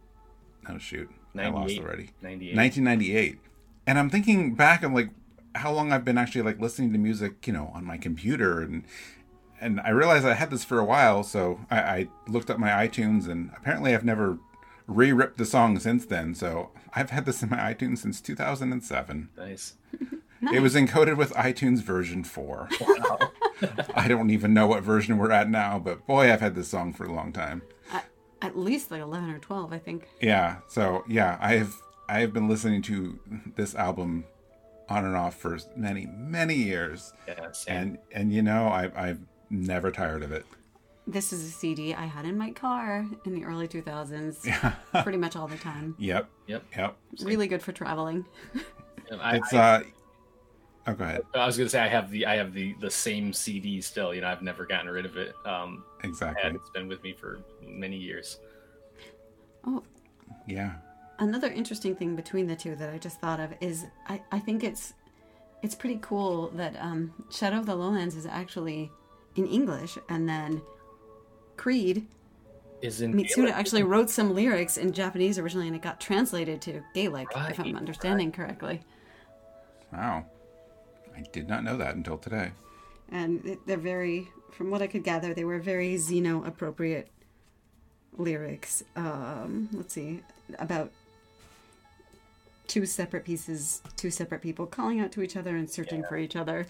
Speaker 2: oh shoot, I lost already.
Speaker 1: 98.
Speaker 2: 1998. And I'm thinking back, I'm like, how long I've been actually like listening to music, you know, on my computer, and and I realized I had this for a while. So I, I looked up my iTunes, and apparently I've never re-ripped the song since then. So I've had this in my iTunes since 2007.
Speaker 1: Nice.
Speaker 2: It was encoded with iTunes version four.
Speaker 1: Wow.
Speaker 2: I don't even know what version we're at now, but boy, I've had this song for a long time.
Speaker 3: at, at least like 11 or 12 i think
Speaker 2: Yeah, so yeah, I have I have been listening to this album on and off for many many years,
Speaker 1: yeah. Same.
Speaker 2: and and you know I I've never tired of it.
Speaker 3: this is a cd i had in my car in the early 2000s yeah. pretty much all the time
Speaker 2: Yep,
Speaker 1: Yep.
Speaker 2: yep.
Speaker 3: really good for traveling
Speaker 1: I,
Speaker 2: It's
Speaker 1: I,
Speaker 2: uh, oh go ahead.
Speaker 1: I was gonna say I have the I have the the same CD still. You know, I've never gotten rid of it. Um,
Speaker 2: Exactly.
Speaker 1: and it's been with me for many years.
Speaker 3: oh
Speaker 2: Yeah.
Speaker 3: another interesting thing between the two that I just thought of is I, I think it's it's pretty cool that um, Shadow of the Lowlands is actually in English, and then Creid
Speaker 1: Is in
Speaker 3: Mitsuda
Speaker 1: Gaelic.
Speaker 3: actually wrote some lyrics in Japanese originally, and it got translated to Gaelic, if I'm
Speaker 1: Right,
Speaker 3: understanding correctly.
Speaker 2: Wow. I did not know that until today.
Speaker 3: And they're very, from what I could gather, they were very Xeno appropriate lyrics. Um, let's see, about two separate pieces, two separate people calling out to each other and searching for each other.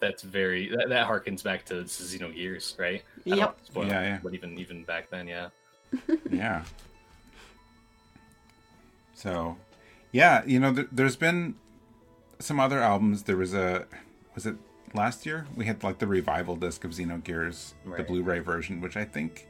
Speaker 1: That's very that, that harkens back to Xenogears, right? I don't
Speaker 3: Yep.
Speaker 1: spoil
Speaker 2: Yeah, yeah.
Speaker 1: But even even back then, yeah.
Speaker 2: yeah. So, yeah, you know, th- there's been some other albums. There was a, was it last year? We had like the revival disc of Xenogears, the
Speaker 1: Right.
Speaker 2: Blu-ray version, which I think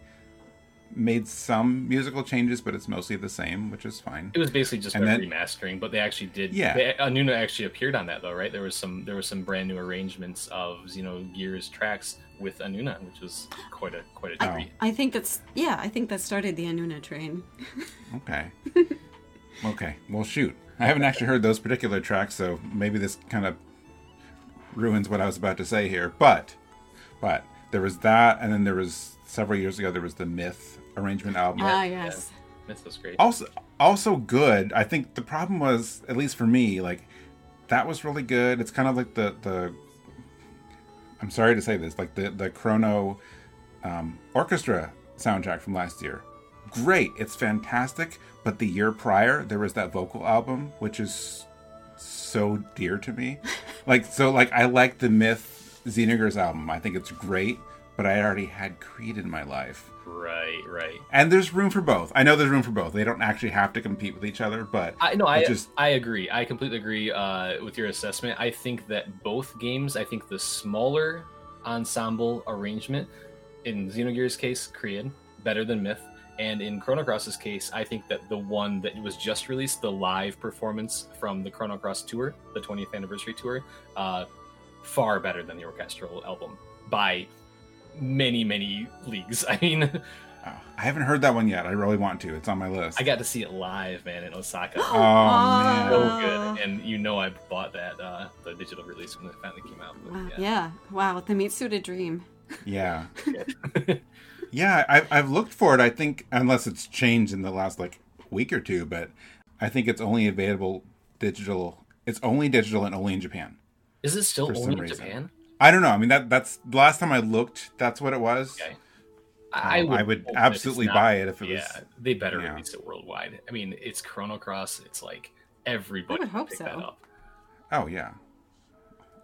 Speaker 2: made some musical changes, but it's mostly the same, which is fine.
Speaker 1: It was basically just
Speaker 2: And
Speaker 1: a
Speaker 2: then-
Speaker 1: remastering, but they actually did.
Speaker 2: Yeah.
Speaker 1: they, Anuna actually appeared on that though, right? There was some there was some brand new arrangements of Xenogears tracks with Anuna, which was quite a quite a
Speaker 2: Oh.
Speaker 1: treat.
Speaker 3: I think that's, yeah, I think that started the Anuna train.
Speaker 2: Okay. okay. Well, shoot. I haven't actually heard those particular tracks, so maybe this kind of ruins what I was about to say here. But, but there was that, and then there was several years ago there was the Myth arrangement album.
Speaker 3: ah,
Speaker 1: yeah.
Speaker 3: yes.
Speaker 1: This was great.
Speaker 2: Also, also good. I think the problem was, at least for me, like that was really good. It's kind of like the the. I'm sorry to say this, like the the Chrono um, orchestra soundtrack from last year. Great, it's fantastic. But the year prior, there was that vocal album, which is so dear to me. like so, like I like the Myth Xenogears album. I think it's great, but I already had Creid in my life.
Speaker 1: Right, right.
Speaker 2: And there's room for both. I know there's room for both. They don't actually have to compete with each other, but
Speaker 1: I no, I
Speaker 2: just
Speaker 1: I agree. I completely agree uh, with your assessment. I think that both games, I think the smaller ensemble arrangement in Xenogears' case, Korean, better than Myth, and in Chrono Cross's case, I think that the one that was just released, the live performance from the Chrono Cross tour, the 20th anniversary tour, uh, far better than the orchestral album by many many leagues. I mean,
Speaker 2: oh, I haven't heard that one yet. I really want to. It's on my list.
Speaker 1: I got to see it live, man, in Osaka.
Speaker 2: oh man.
Speaker 1: so
Speaker 3: Oh.
Speaker 1: good. And you know, I bought that uh, the digital release when it finally came out. But,
Speaker 3: Wow.
Speaker 1: yeah.
Speaker 3: Yeah. Wow. The Mitsuda dream.
Speaker 2: Yeah. Yeah, I've, I've looked for it. I think unless it's changed in the last like week or two, but I think it's only available digital. It's only digital and only in Japan.
Speaker 1: Is it still only in
Speaker 2: reason.
Speaker 1: Japan?
Speaker 2: I don't know. I mean that that's the last time I looked. That's what it was.
Speaker 1: Okay.
Speaker 2: Um, I would absolutely
Speaker 1: it's
Speaker 2: buy it if it was
Speaker 1: yeah,
Speaker 2: was-
Speaker 1: they better
Speaker 2: yeah.
Speaker 1: release it worldwide. I mean, it's Chrono Cross. It's like everybody
Speaker 3: I would hope so.
Speaker 1: that up.
Speaker 2: Oh yeah,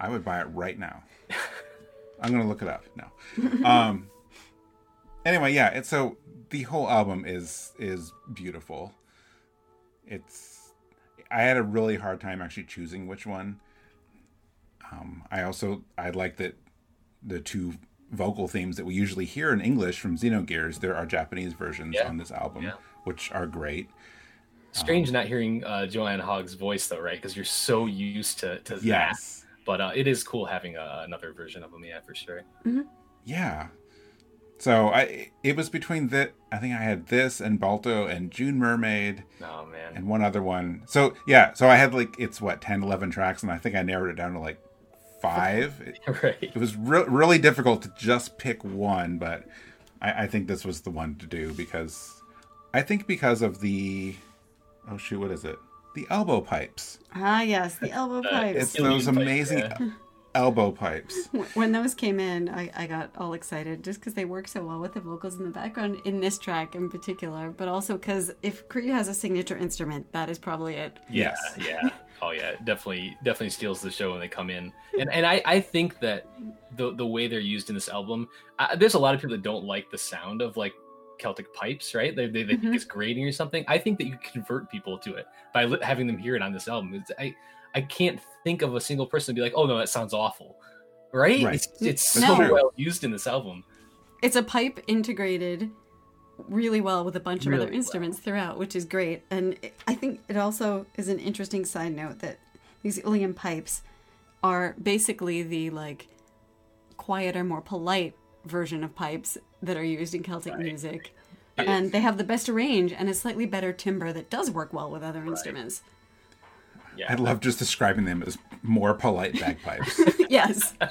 Speaker 2: I would buy it right now. I'm gonna look it up. now. Um. Anyway, yeah. It's so the whole album is is beautiful. It's. I had a really hard time actually choosing which one. Um. I also I like that the two vocal themes that we usually hear in English from Xenogears. There are Japanese versions
Speaker 1: Yeah.
Speaker 2: on this album,
Speaker 1: Yeah.
Speaker 2: which are great.
Speaker 1: Strange not hearing uh, Joanne Hogg's voice though, right? Because you're so used to to that.
Speaker 2: Yes.
Speaker 1: But uh, it is cool having uh, another version of them, yeah, for sure.
Speaker 2: Yeah. So I it was between that I think I had this and Balto and June Mermaid
Speaker 1: Oh man,
Speaker 2: and one other one. So yeah, so I had like it's what 10 11 tracks and I think I narrowed it down to like 5.
Speaker 1: Right?
Speaker 2: it was re- really difficult to just pick one, but I, I think this was the one to do because I think because of the oh shoot, what is it? The elbow pipes.
Speaker 3: Ah, yes. The elbow pipes.
Speaker 2: It's
Speaker 1: Alien
Speaker 2: those
Speaker 1: pipe,
Speaker 2: amazing
Speaker 1: yeah.
Speaker 2: elbow pipes.
Speaker 3: When those came in, I, I got all excited just because they work so well with the vocals in the background in this track in particular, but also because if Creid has a signature instrument, that is probably it.
Speaker 1: Yeah,
Speaker 2: Yes.
Speaker 1: yeah. Oh yeah, definitely definitely steals the show when they come in. And and I, I think that the the way they're used in this album, uh, there's a lot of people that don't like the sound of like Celtic pipes, right? They, they, they think
Speaker 3: Mhm.
Speaker 1: it's grating or something. I think that you convert people to it by li- having them hear it on this album. It's, I I can't think of a single person to be like, oh no, that sounds awful, right?
Speaker 2: Right.
Speaker 1: It's, it's so
Speaker 2: true.
Speaker 1: well used in this album.
Speaker 3: It's a pipe integrated really well with a bunch of
Speaker 1: Really
Speaker 3: other instruments throughout, which is great. And it, I think it also is an interesting side note that these Uilleann pipes are basically the like quieter, more polite version of pipes that are used in Celtic
Speaker 1: Right.
Speaker 3: music. and they have the best range and a slightly better timbre that does work well with other instruments.
Speaker 1: Yeah.
Speaker 2: I love just describing them as more polite bagpipes
Speaker 3: yes.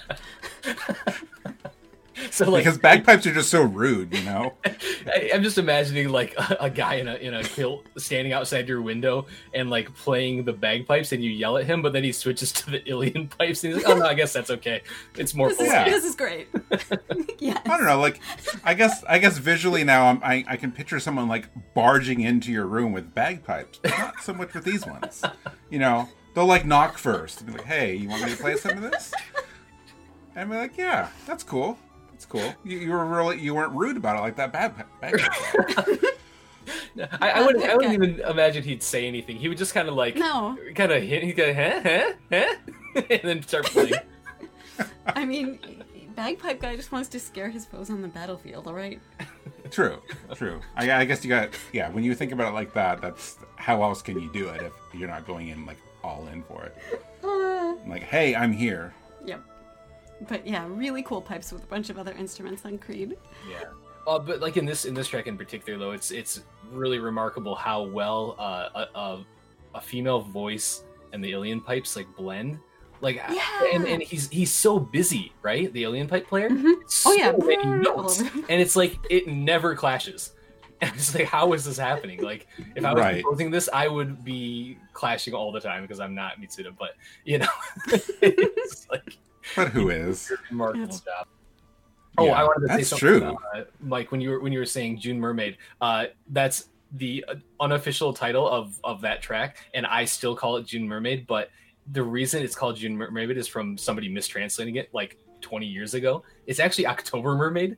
Speaker 1: so like
Speaker 2: because bagpipes are just so rude, you know.
Speaker 1: I, I'm just imagining like a, a guy in a in a kilt standing outside your window and like playing the bagpipes, and you yell at him, but then he switches to the Uilleann pipes, and he's like, "Oh no, I guess that's okay. It's more
Speaker 3: This is,
Speaker 2: Yeah.
Speaker 3: this is great. yes.
Speaker 2: I don't know, like I guess I guess visually now I'm, I I can picture someone like barging into your room with bagpipes, not so much with these ones. You know, they'll like knock first and be like, "Hey, you want me to play some of this?" And be like, "Yeah, that's cool. That's cool. You, you were really you weren't rude about it like that bag, bagpipe."
Speaker 1: I, I wouldn't. I wouldn't even imagine he'd say anything. He would just kind of like,
Speaker 3: No.
Speaker 1: kind of hit. He'd go, huh, huh, huh, and then start playing.
Speaker 3: I mean, bagpipe guy just wants to scare his foes on the battlefield, all right?
Speaker 2: True, true. I, I guess you got yeah. When you think about it like that, that's how else can you do it if you're not going in like all in for it?
Speaker 3: Uh,
Speaker 2: Like, hey, I'm here.
Speaker 3: Yep. But yeah, really cool pipes with a bunch of other instruments on Creid.
Speaker 1: Yeah. Uh, but like in this in this track in particular, though, it's it's really remarkable how well uh, a, a a female voice and the uilleann pipes like blend. Like,
Speaker 3: Yeah.
Speaker 1: and and he's he's so busy, right? The uilleann pipe player.
Speaker 3: Mhm.
Speaker 1: So
Speaker 3: Oh, yeah.
Speaker 1: many notes, and it's like it never clashes. And it's like, how is this happening? Like, if I was
Speaker 2: Right.
Speaker 1: composing this, I would be clashing all the time because I'm not Mitsuda. But you know, it's like
Speaker 2: But who is?
Speaker 1: remarkable
Speaker 3: It's-
Speaker 1: job. Oh,
Speaker 2: Yeah,
Speaker 1: I wanted to say
Speaker 2: that's
Speaker 1: something,
Speaker 2: true.
Speaker 1: about, uh, Mike. When you were when you were saying June Mermaid, uh, that's the uh, unofficial title of of that track, and I still call it June Mermaid. But the reason it's called June Mermaid is from somebody mistranslating it like 20 years ago. It's actually October Mermaid.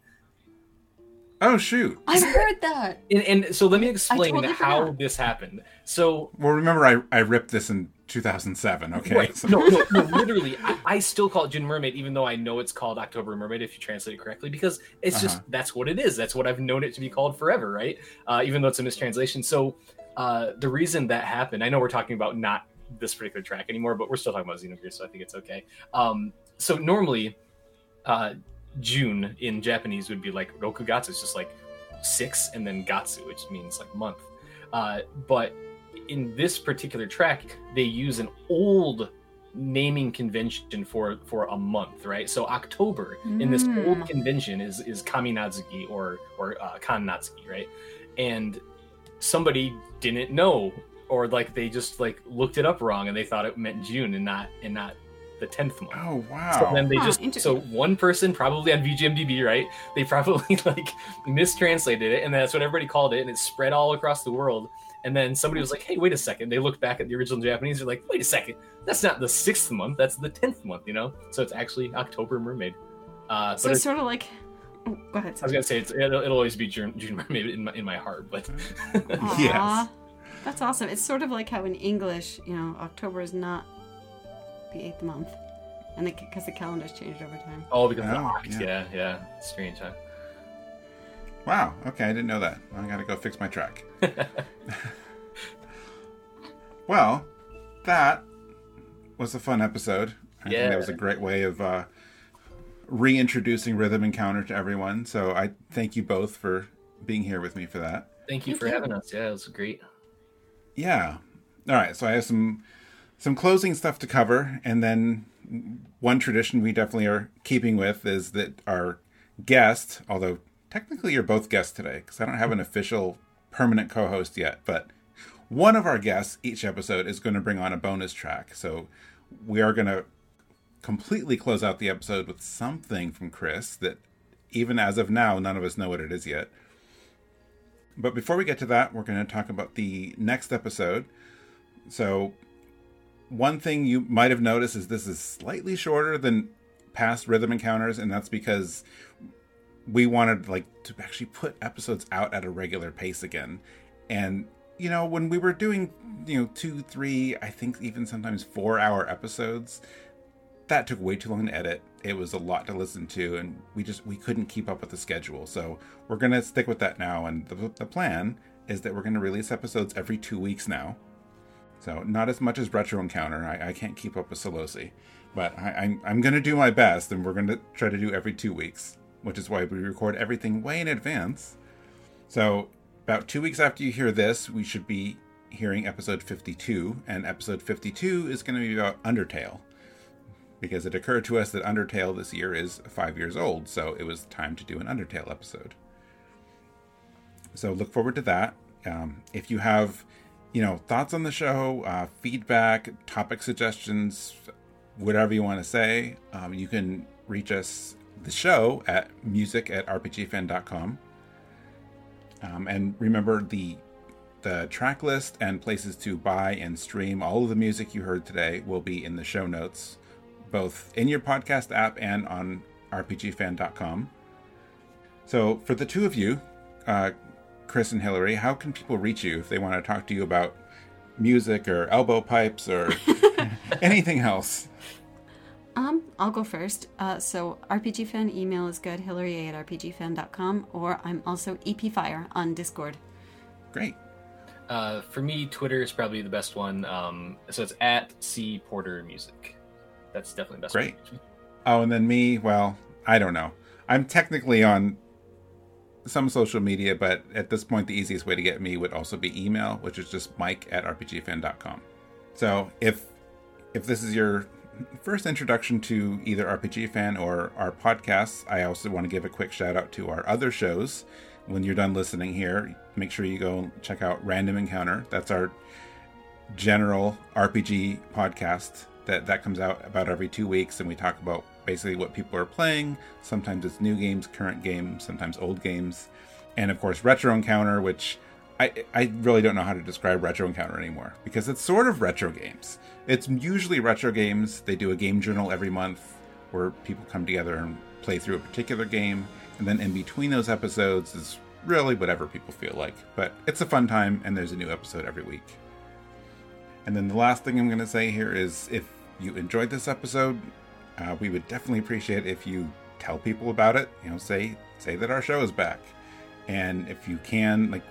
Speaker 2: Oh shoot.
Speaker 3: I've heard that.
Speaker 1: And, and so let me explain
Speaker 3: totally
Speaker 1: how
Speaker 3: forgot.
Speaker 1: this happened. So
Speaker 2: Well, remember I I ripped this in 2007. Okay.
Speaker 1: Right.
Speaker 2: So-
Speaker 1: No, no, no, literally, I, I still call it June Mermaid, even though I know it's called October Mermaid if you translate it correctly, because it's just
Speaker 2: Uh-huh.
Speaker 1: that's what it is. That's what I've known it to be called forever, right? Uh, even though it's a mistranslation. So uh, the reason that happened, I know we're talking about not this particular track anymore, but we're still talking about Xenogears, so I think it's okay. Um, so normally, uh, June in Japanese would be like Rokugatsu, it's just like six, and then Gatsu, which means like month. Uh, but in this particular track, they use an old naming convention for for a month, right? So October in this
Speaker 3: Mm.
Speaker 1: old convention is is Kaminatsuki or or uh, Kannatsuki, right? And somebody didn't know, or like they just like looked it up wrong and they thought it meant June and not and not the tenth month.
Speaker 2: Oh wow!
Speaker 1: So
Speaker 2: wow.
Speaker 1: then they
Speaker 3: Huh,
Speaker 1: just so one person probably on VGMDB, right? They probably like mistranslated it, and that's what everybody called it, and it spread all across the world. And then somebody was like, "Hey, wait a second. They looked back at the original Japanese. They're like, "Wait a second. That's not the sixth month. That's the tenth month." You know. So it's actually October Mermaid. Uh,
Speaker 3: So
Speaker 1: it's,
Speaker 3: it's sort of like. Oh, go ahead.
Speaker 1: I was gonna say it's, it'll, it'll always be June, June Mermaid in my in my heart, but
Speaker 3: Aw,
Speaker 2: Yes.
Speaker 3: That's awesome. It's sort of like how in English, you know, October is not the eighth month, and because the, calendar's changed over time.
Speaker 1: all because of the
Speaker 2: Oh, yeah.
Speaker 1: Yeah, yeah. Strange, huh?
Speaker 2: Wow. Okay, I didn't know that. I gotta go fix my track. well, that was a fun episode. I think
Speaker 1: Yeah.
Speaker 2: that was a great way of uh, reintroducing Rhythm Encounter to everyone. So I thank you both for being here with me for that.
Speaker 1: Thank you for having us. Yeah, it was great.
Speaker 2: Yeah. All right. So I have some some closing stuff to cover, and then one tradition we definitely are keeping with is that our guest, although technically you're both guests today, because I don't have an official permanent co-host yet, but one of our guests each episode is going to bring on a bonus track. So we are going to completely close out the episode with something from Chris that even as of now none of us know what it is yet. But before we get to that, we're going to talk about the next episode. So, one thing you might have noticed is this is slightly shorter than past rhythm encounters, and that's because we wanted like to actually put episodes out at a regular pace again. And you know, when we were doing you know two, three, I think even sometimes four hour episodes, that took way too long to edit. It was a lot to listen to, and we just we couldn't keep up with the schedule. So we're gonna stick with that now. And the, the plan is that we're gonna release episodes every two weeks now. So not as much as Retro Encounter. I, I can't keep up with Solosi, but I, I'm I'm gonna do my best, and we're gonna try to do every two weeks, which is why we record everything way in advance. So about two weeks after you hear this, we should be hearing episode 52, and episode 52 is going to be about Undertale. Because it occurred to us that Undertale this year is five years old, so it was time to do an Undertale episode. So look forward to that. Um, if you have, you know, thoughts on the show, uh, feedback, topic suggestions, whatever you want to say, um, you can reach us, the show, at music at rpgfan.com. Um, and remember the the track list and places to buy and stream all of the music you heard today will be in the show notes, both in your podcast app and on rpgfan.com. So for the two of you, uh, Chris and Hillary, how can people reach you if they want to talk to you about music or elbow pipes or anything else?
Speaker 3: Um, I'll go first. Uh, so RPG fan email is good, Hillary A at rpgfan.com, or I'm also EPFire on Discord.
Speaker 2: Great.
Speaker 1: Uh, for me, Twitter is probably the best one. Um, so it's at C Porter Music. That's definitely the best.
Speaker 2: Great.
Speaker 1: One to reach me.
Speaker 2: Oh, and then me, well, I don't know. I'm technically on some social media, but at this point, the easiest way to get me would also be email, which is just mike at rpgfan.com. So if if this is your first introduction to either RPG Fan or our podcasts, I also want to give a quick shout out to our other shows. When you're done listening here, make sure you go check out Random Encounter. That's our general RPG podcast that that comes out about every two weeks, and we talk about basically what people are playing. Sometimes it's new games, current games, sometimes old games, and of course Retro Encounter, which I I really don't know how to describe Retro Encounter anymore because it's sort of retro games. It's usually retro games. They do a game journal every month where people come together and play through a particular game, and then in between those episodes is really whatever people feel like. But it's a fun time, and there's a new episode every week. And then the last thing I'm going to say here is if you enjoyed this episode, uh, we would definitely appreciate if you tell people about it. You know, say say that our show is back, and if you can, like,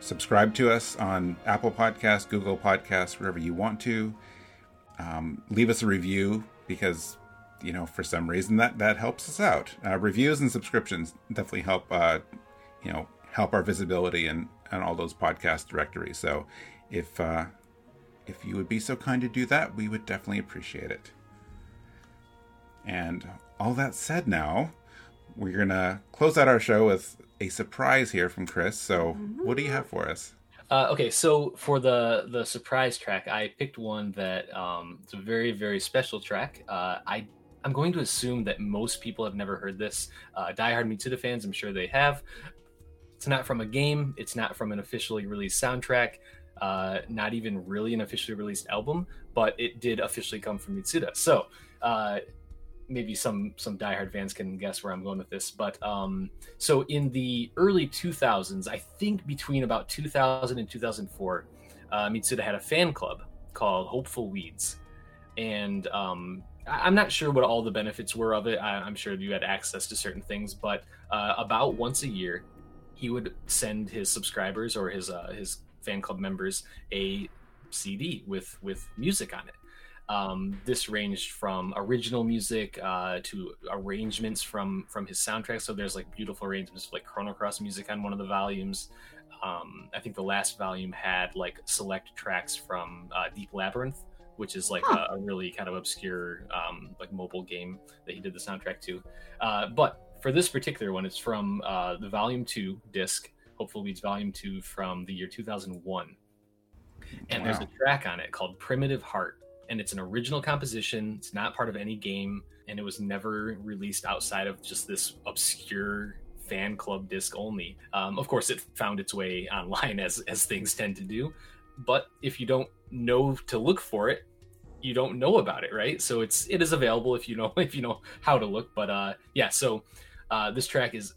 Speaker 2: subscribe to us on Apple Podcasts, Google Podcasts, wherever you want to. Um, leave us a review because you know for some reason that that helps us out. Uh, reviews and subscriptions definitely help. Uh, you know, help our visibility and and all those podcast directories. So if uh, if you would be so kind to do that, we would definitely appreciate it. And all that said, now we're gonna close out our show with a surprise here from Chris. So, what do you have for us?
Speaker 1: Uh, okay, so for the the surprise track, I picked one that um, it's a very very special track. Uh, I I'm going to assume that most people have never heard this. Uh, Die diehard Mitsuda fans, I'm sure they have. It's not from a game. It's not from an officially released soundtrack. Uh, not even really an officially released album, but it did officially come from Mitsuda. So uh, maybe some some diehard fans can guess where I'm going with this. But um, so in the early 2000s, I think between about 2000 and 2004, uh, Mitsuda had a fan club called Hopeful Weeds, and um, I- I'm not sure what all the benefits were of it. I- I'm sure you had access to certain things, but uh, about once a year, he would send his subscribers or his uh, his fan club members a CD with with music on it. Um, this ranged from original music uh, to arrangements from from his soundtrack. So there's like beautiful arrangements of, like Chrono Cross music on one of the volumes. Um, I think the last volume had like select tracks from uh, Deep Labyrinth, which is like
Speaker 3: Huh.
Speaker 1: a, a really kind of obscure um, like mobile game that he did the soundtrack to. Uh, but for this particular one, it's from uh, the Volume Two disc, Hopeful Weeds Volume Two from the year 2001 and there's a track on it called Primitive Heart. And it's an original composition. It's not part of any game, and it was never released outside of just this obscure fan club disc only. Um, of course, it found its way online as as things tend to do. But if you don't know to look for it, you don't know about it, right? So it's it is available if you know if you know how to look. But uh, yeah, so uh, this track is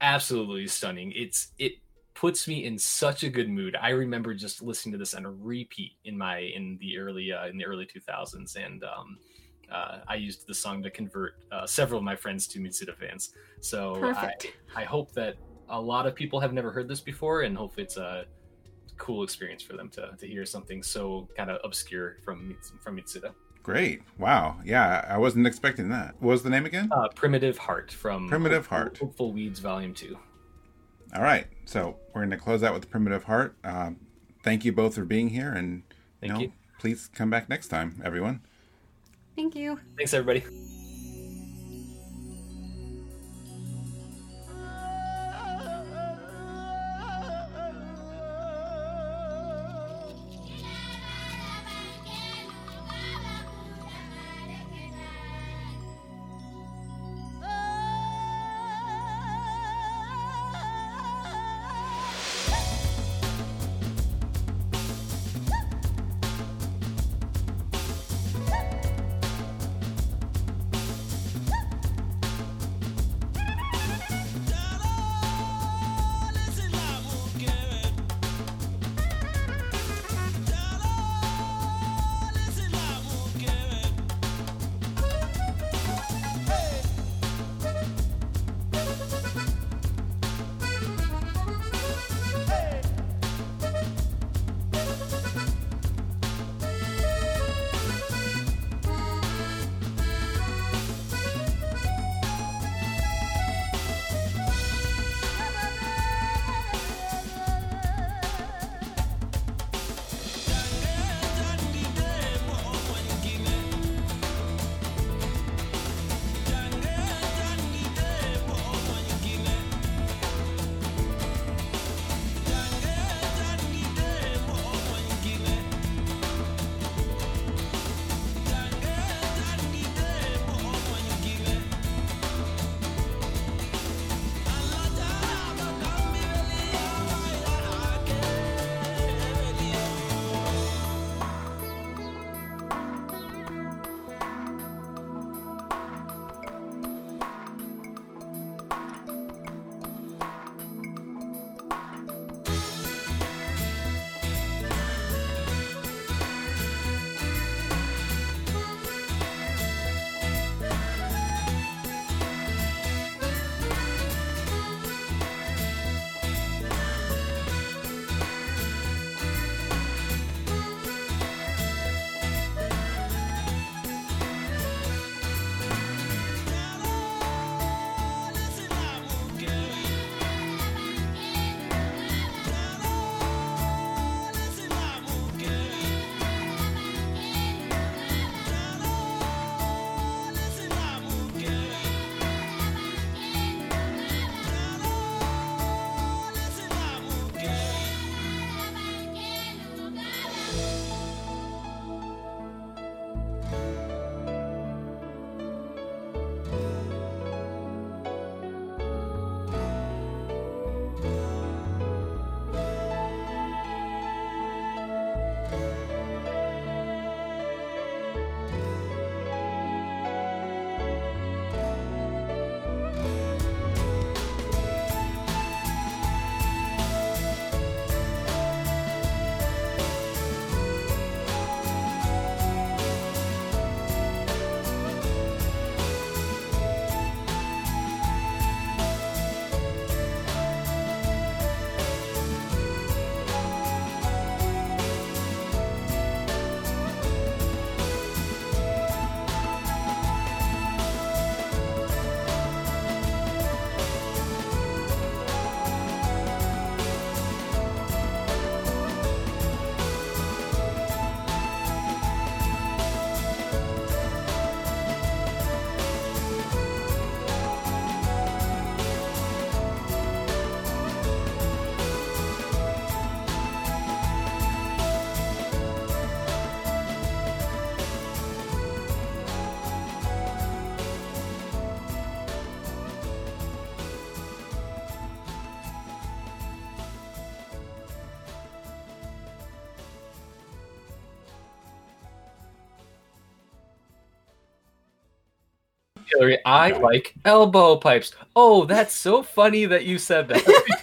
Speaker 1: absolutely stunning. It's it puts me in such a good mood. I remember just listening to this on a repeat in my in the early uh, in the early 2000s, and um, uh, I used the song to convert uh, several of my friends to Mitsuda fans. So I,
Speaker 3: Perfect.
Speaker 1: I hope that a lot of people have never heard this before, and hopefully it's a cool experience for them to, to hear something so kind of obscure from from Mitsuda.
Speaker 2: Great. Wow. Yeah, I wasn't expecting that. What was the name again?
Speaker 1: Uh, Primitive Heart from
Speaker 2: Primitive
Speaker 1: Hopeful-
Speaker 2: Heart.
Speaker 1: Hopeful Weeds Volume Two.
Speaker 2: All right, so we're going to close out with Primitive Heart. Um, thank you both for being here, and
Speaker 1: Thank
Speaker 2: know,
Speaker 1: you.
Speaker 2: please come back next time, everyone.
Speaker 3: Thank you.
Speaker 1: Thanks, everybody. Hillary, I like elbow pipes. Oh, that's so funny that you said that.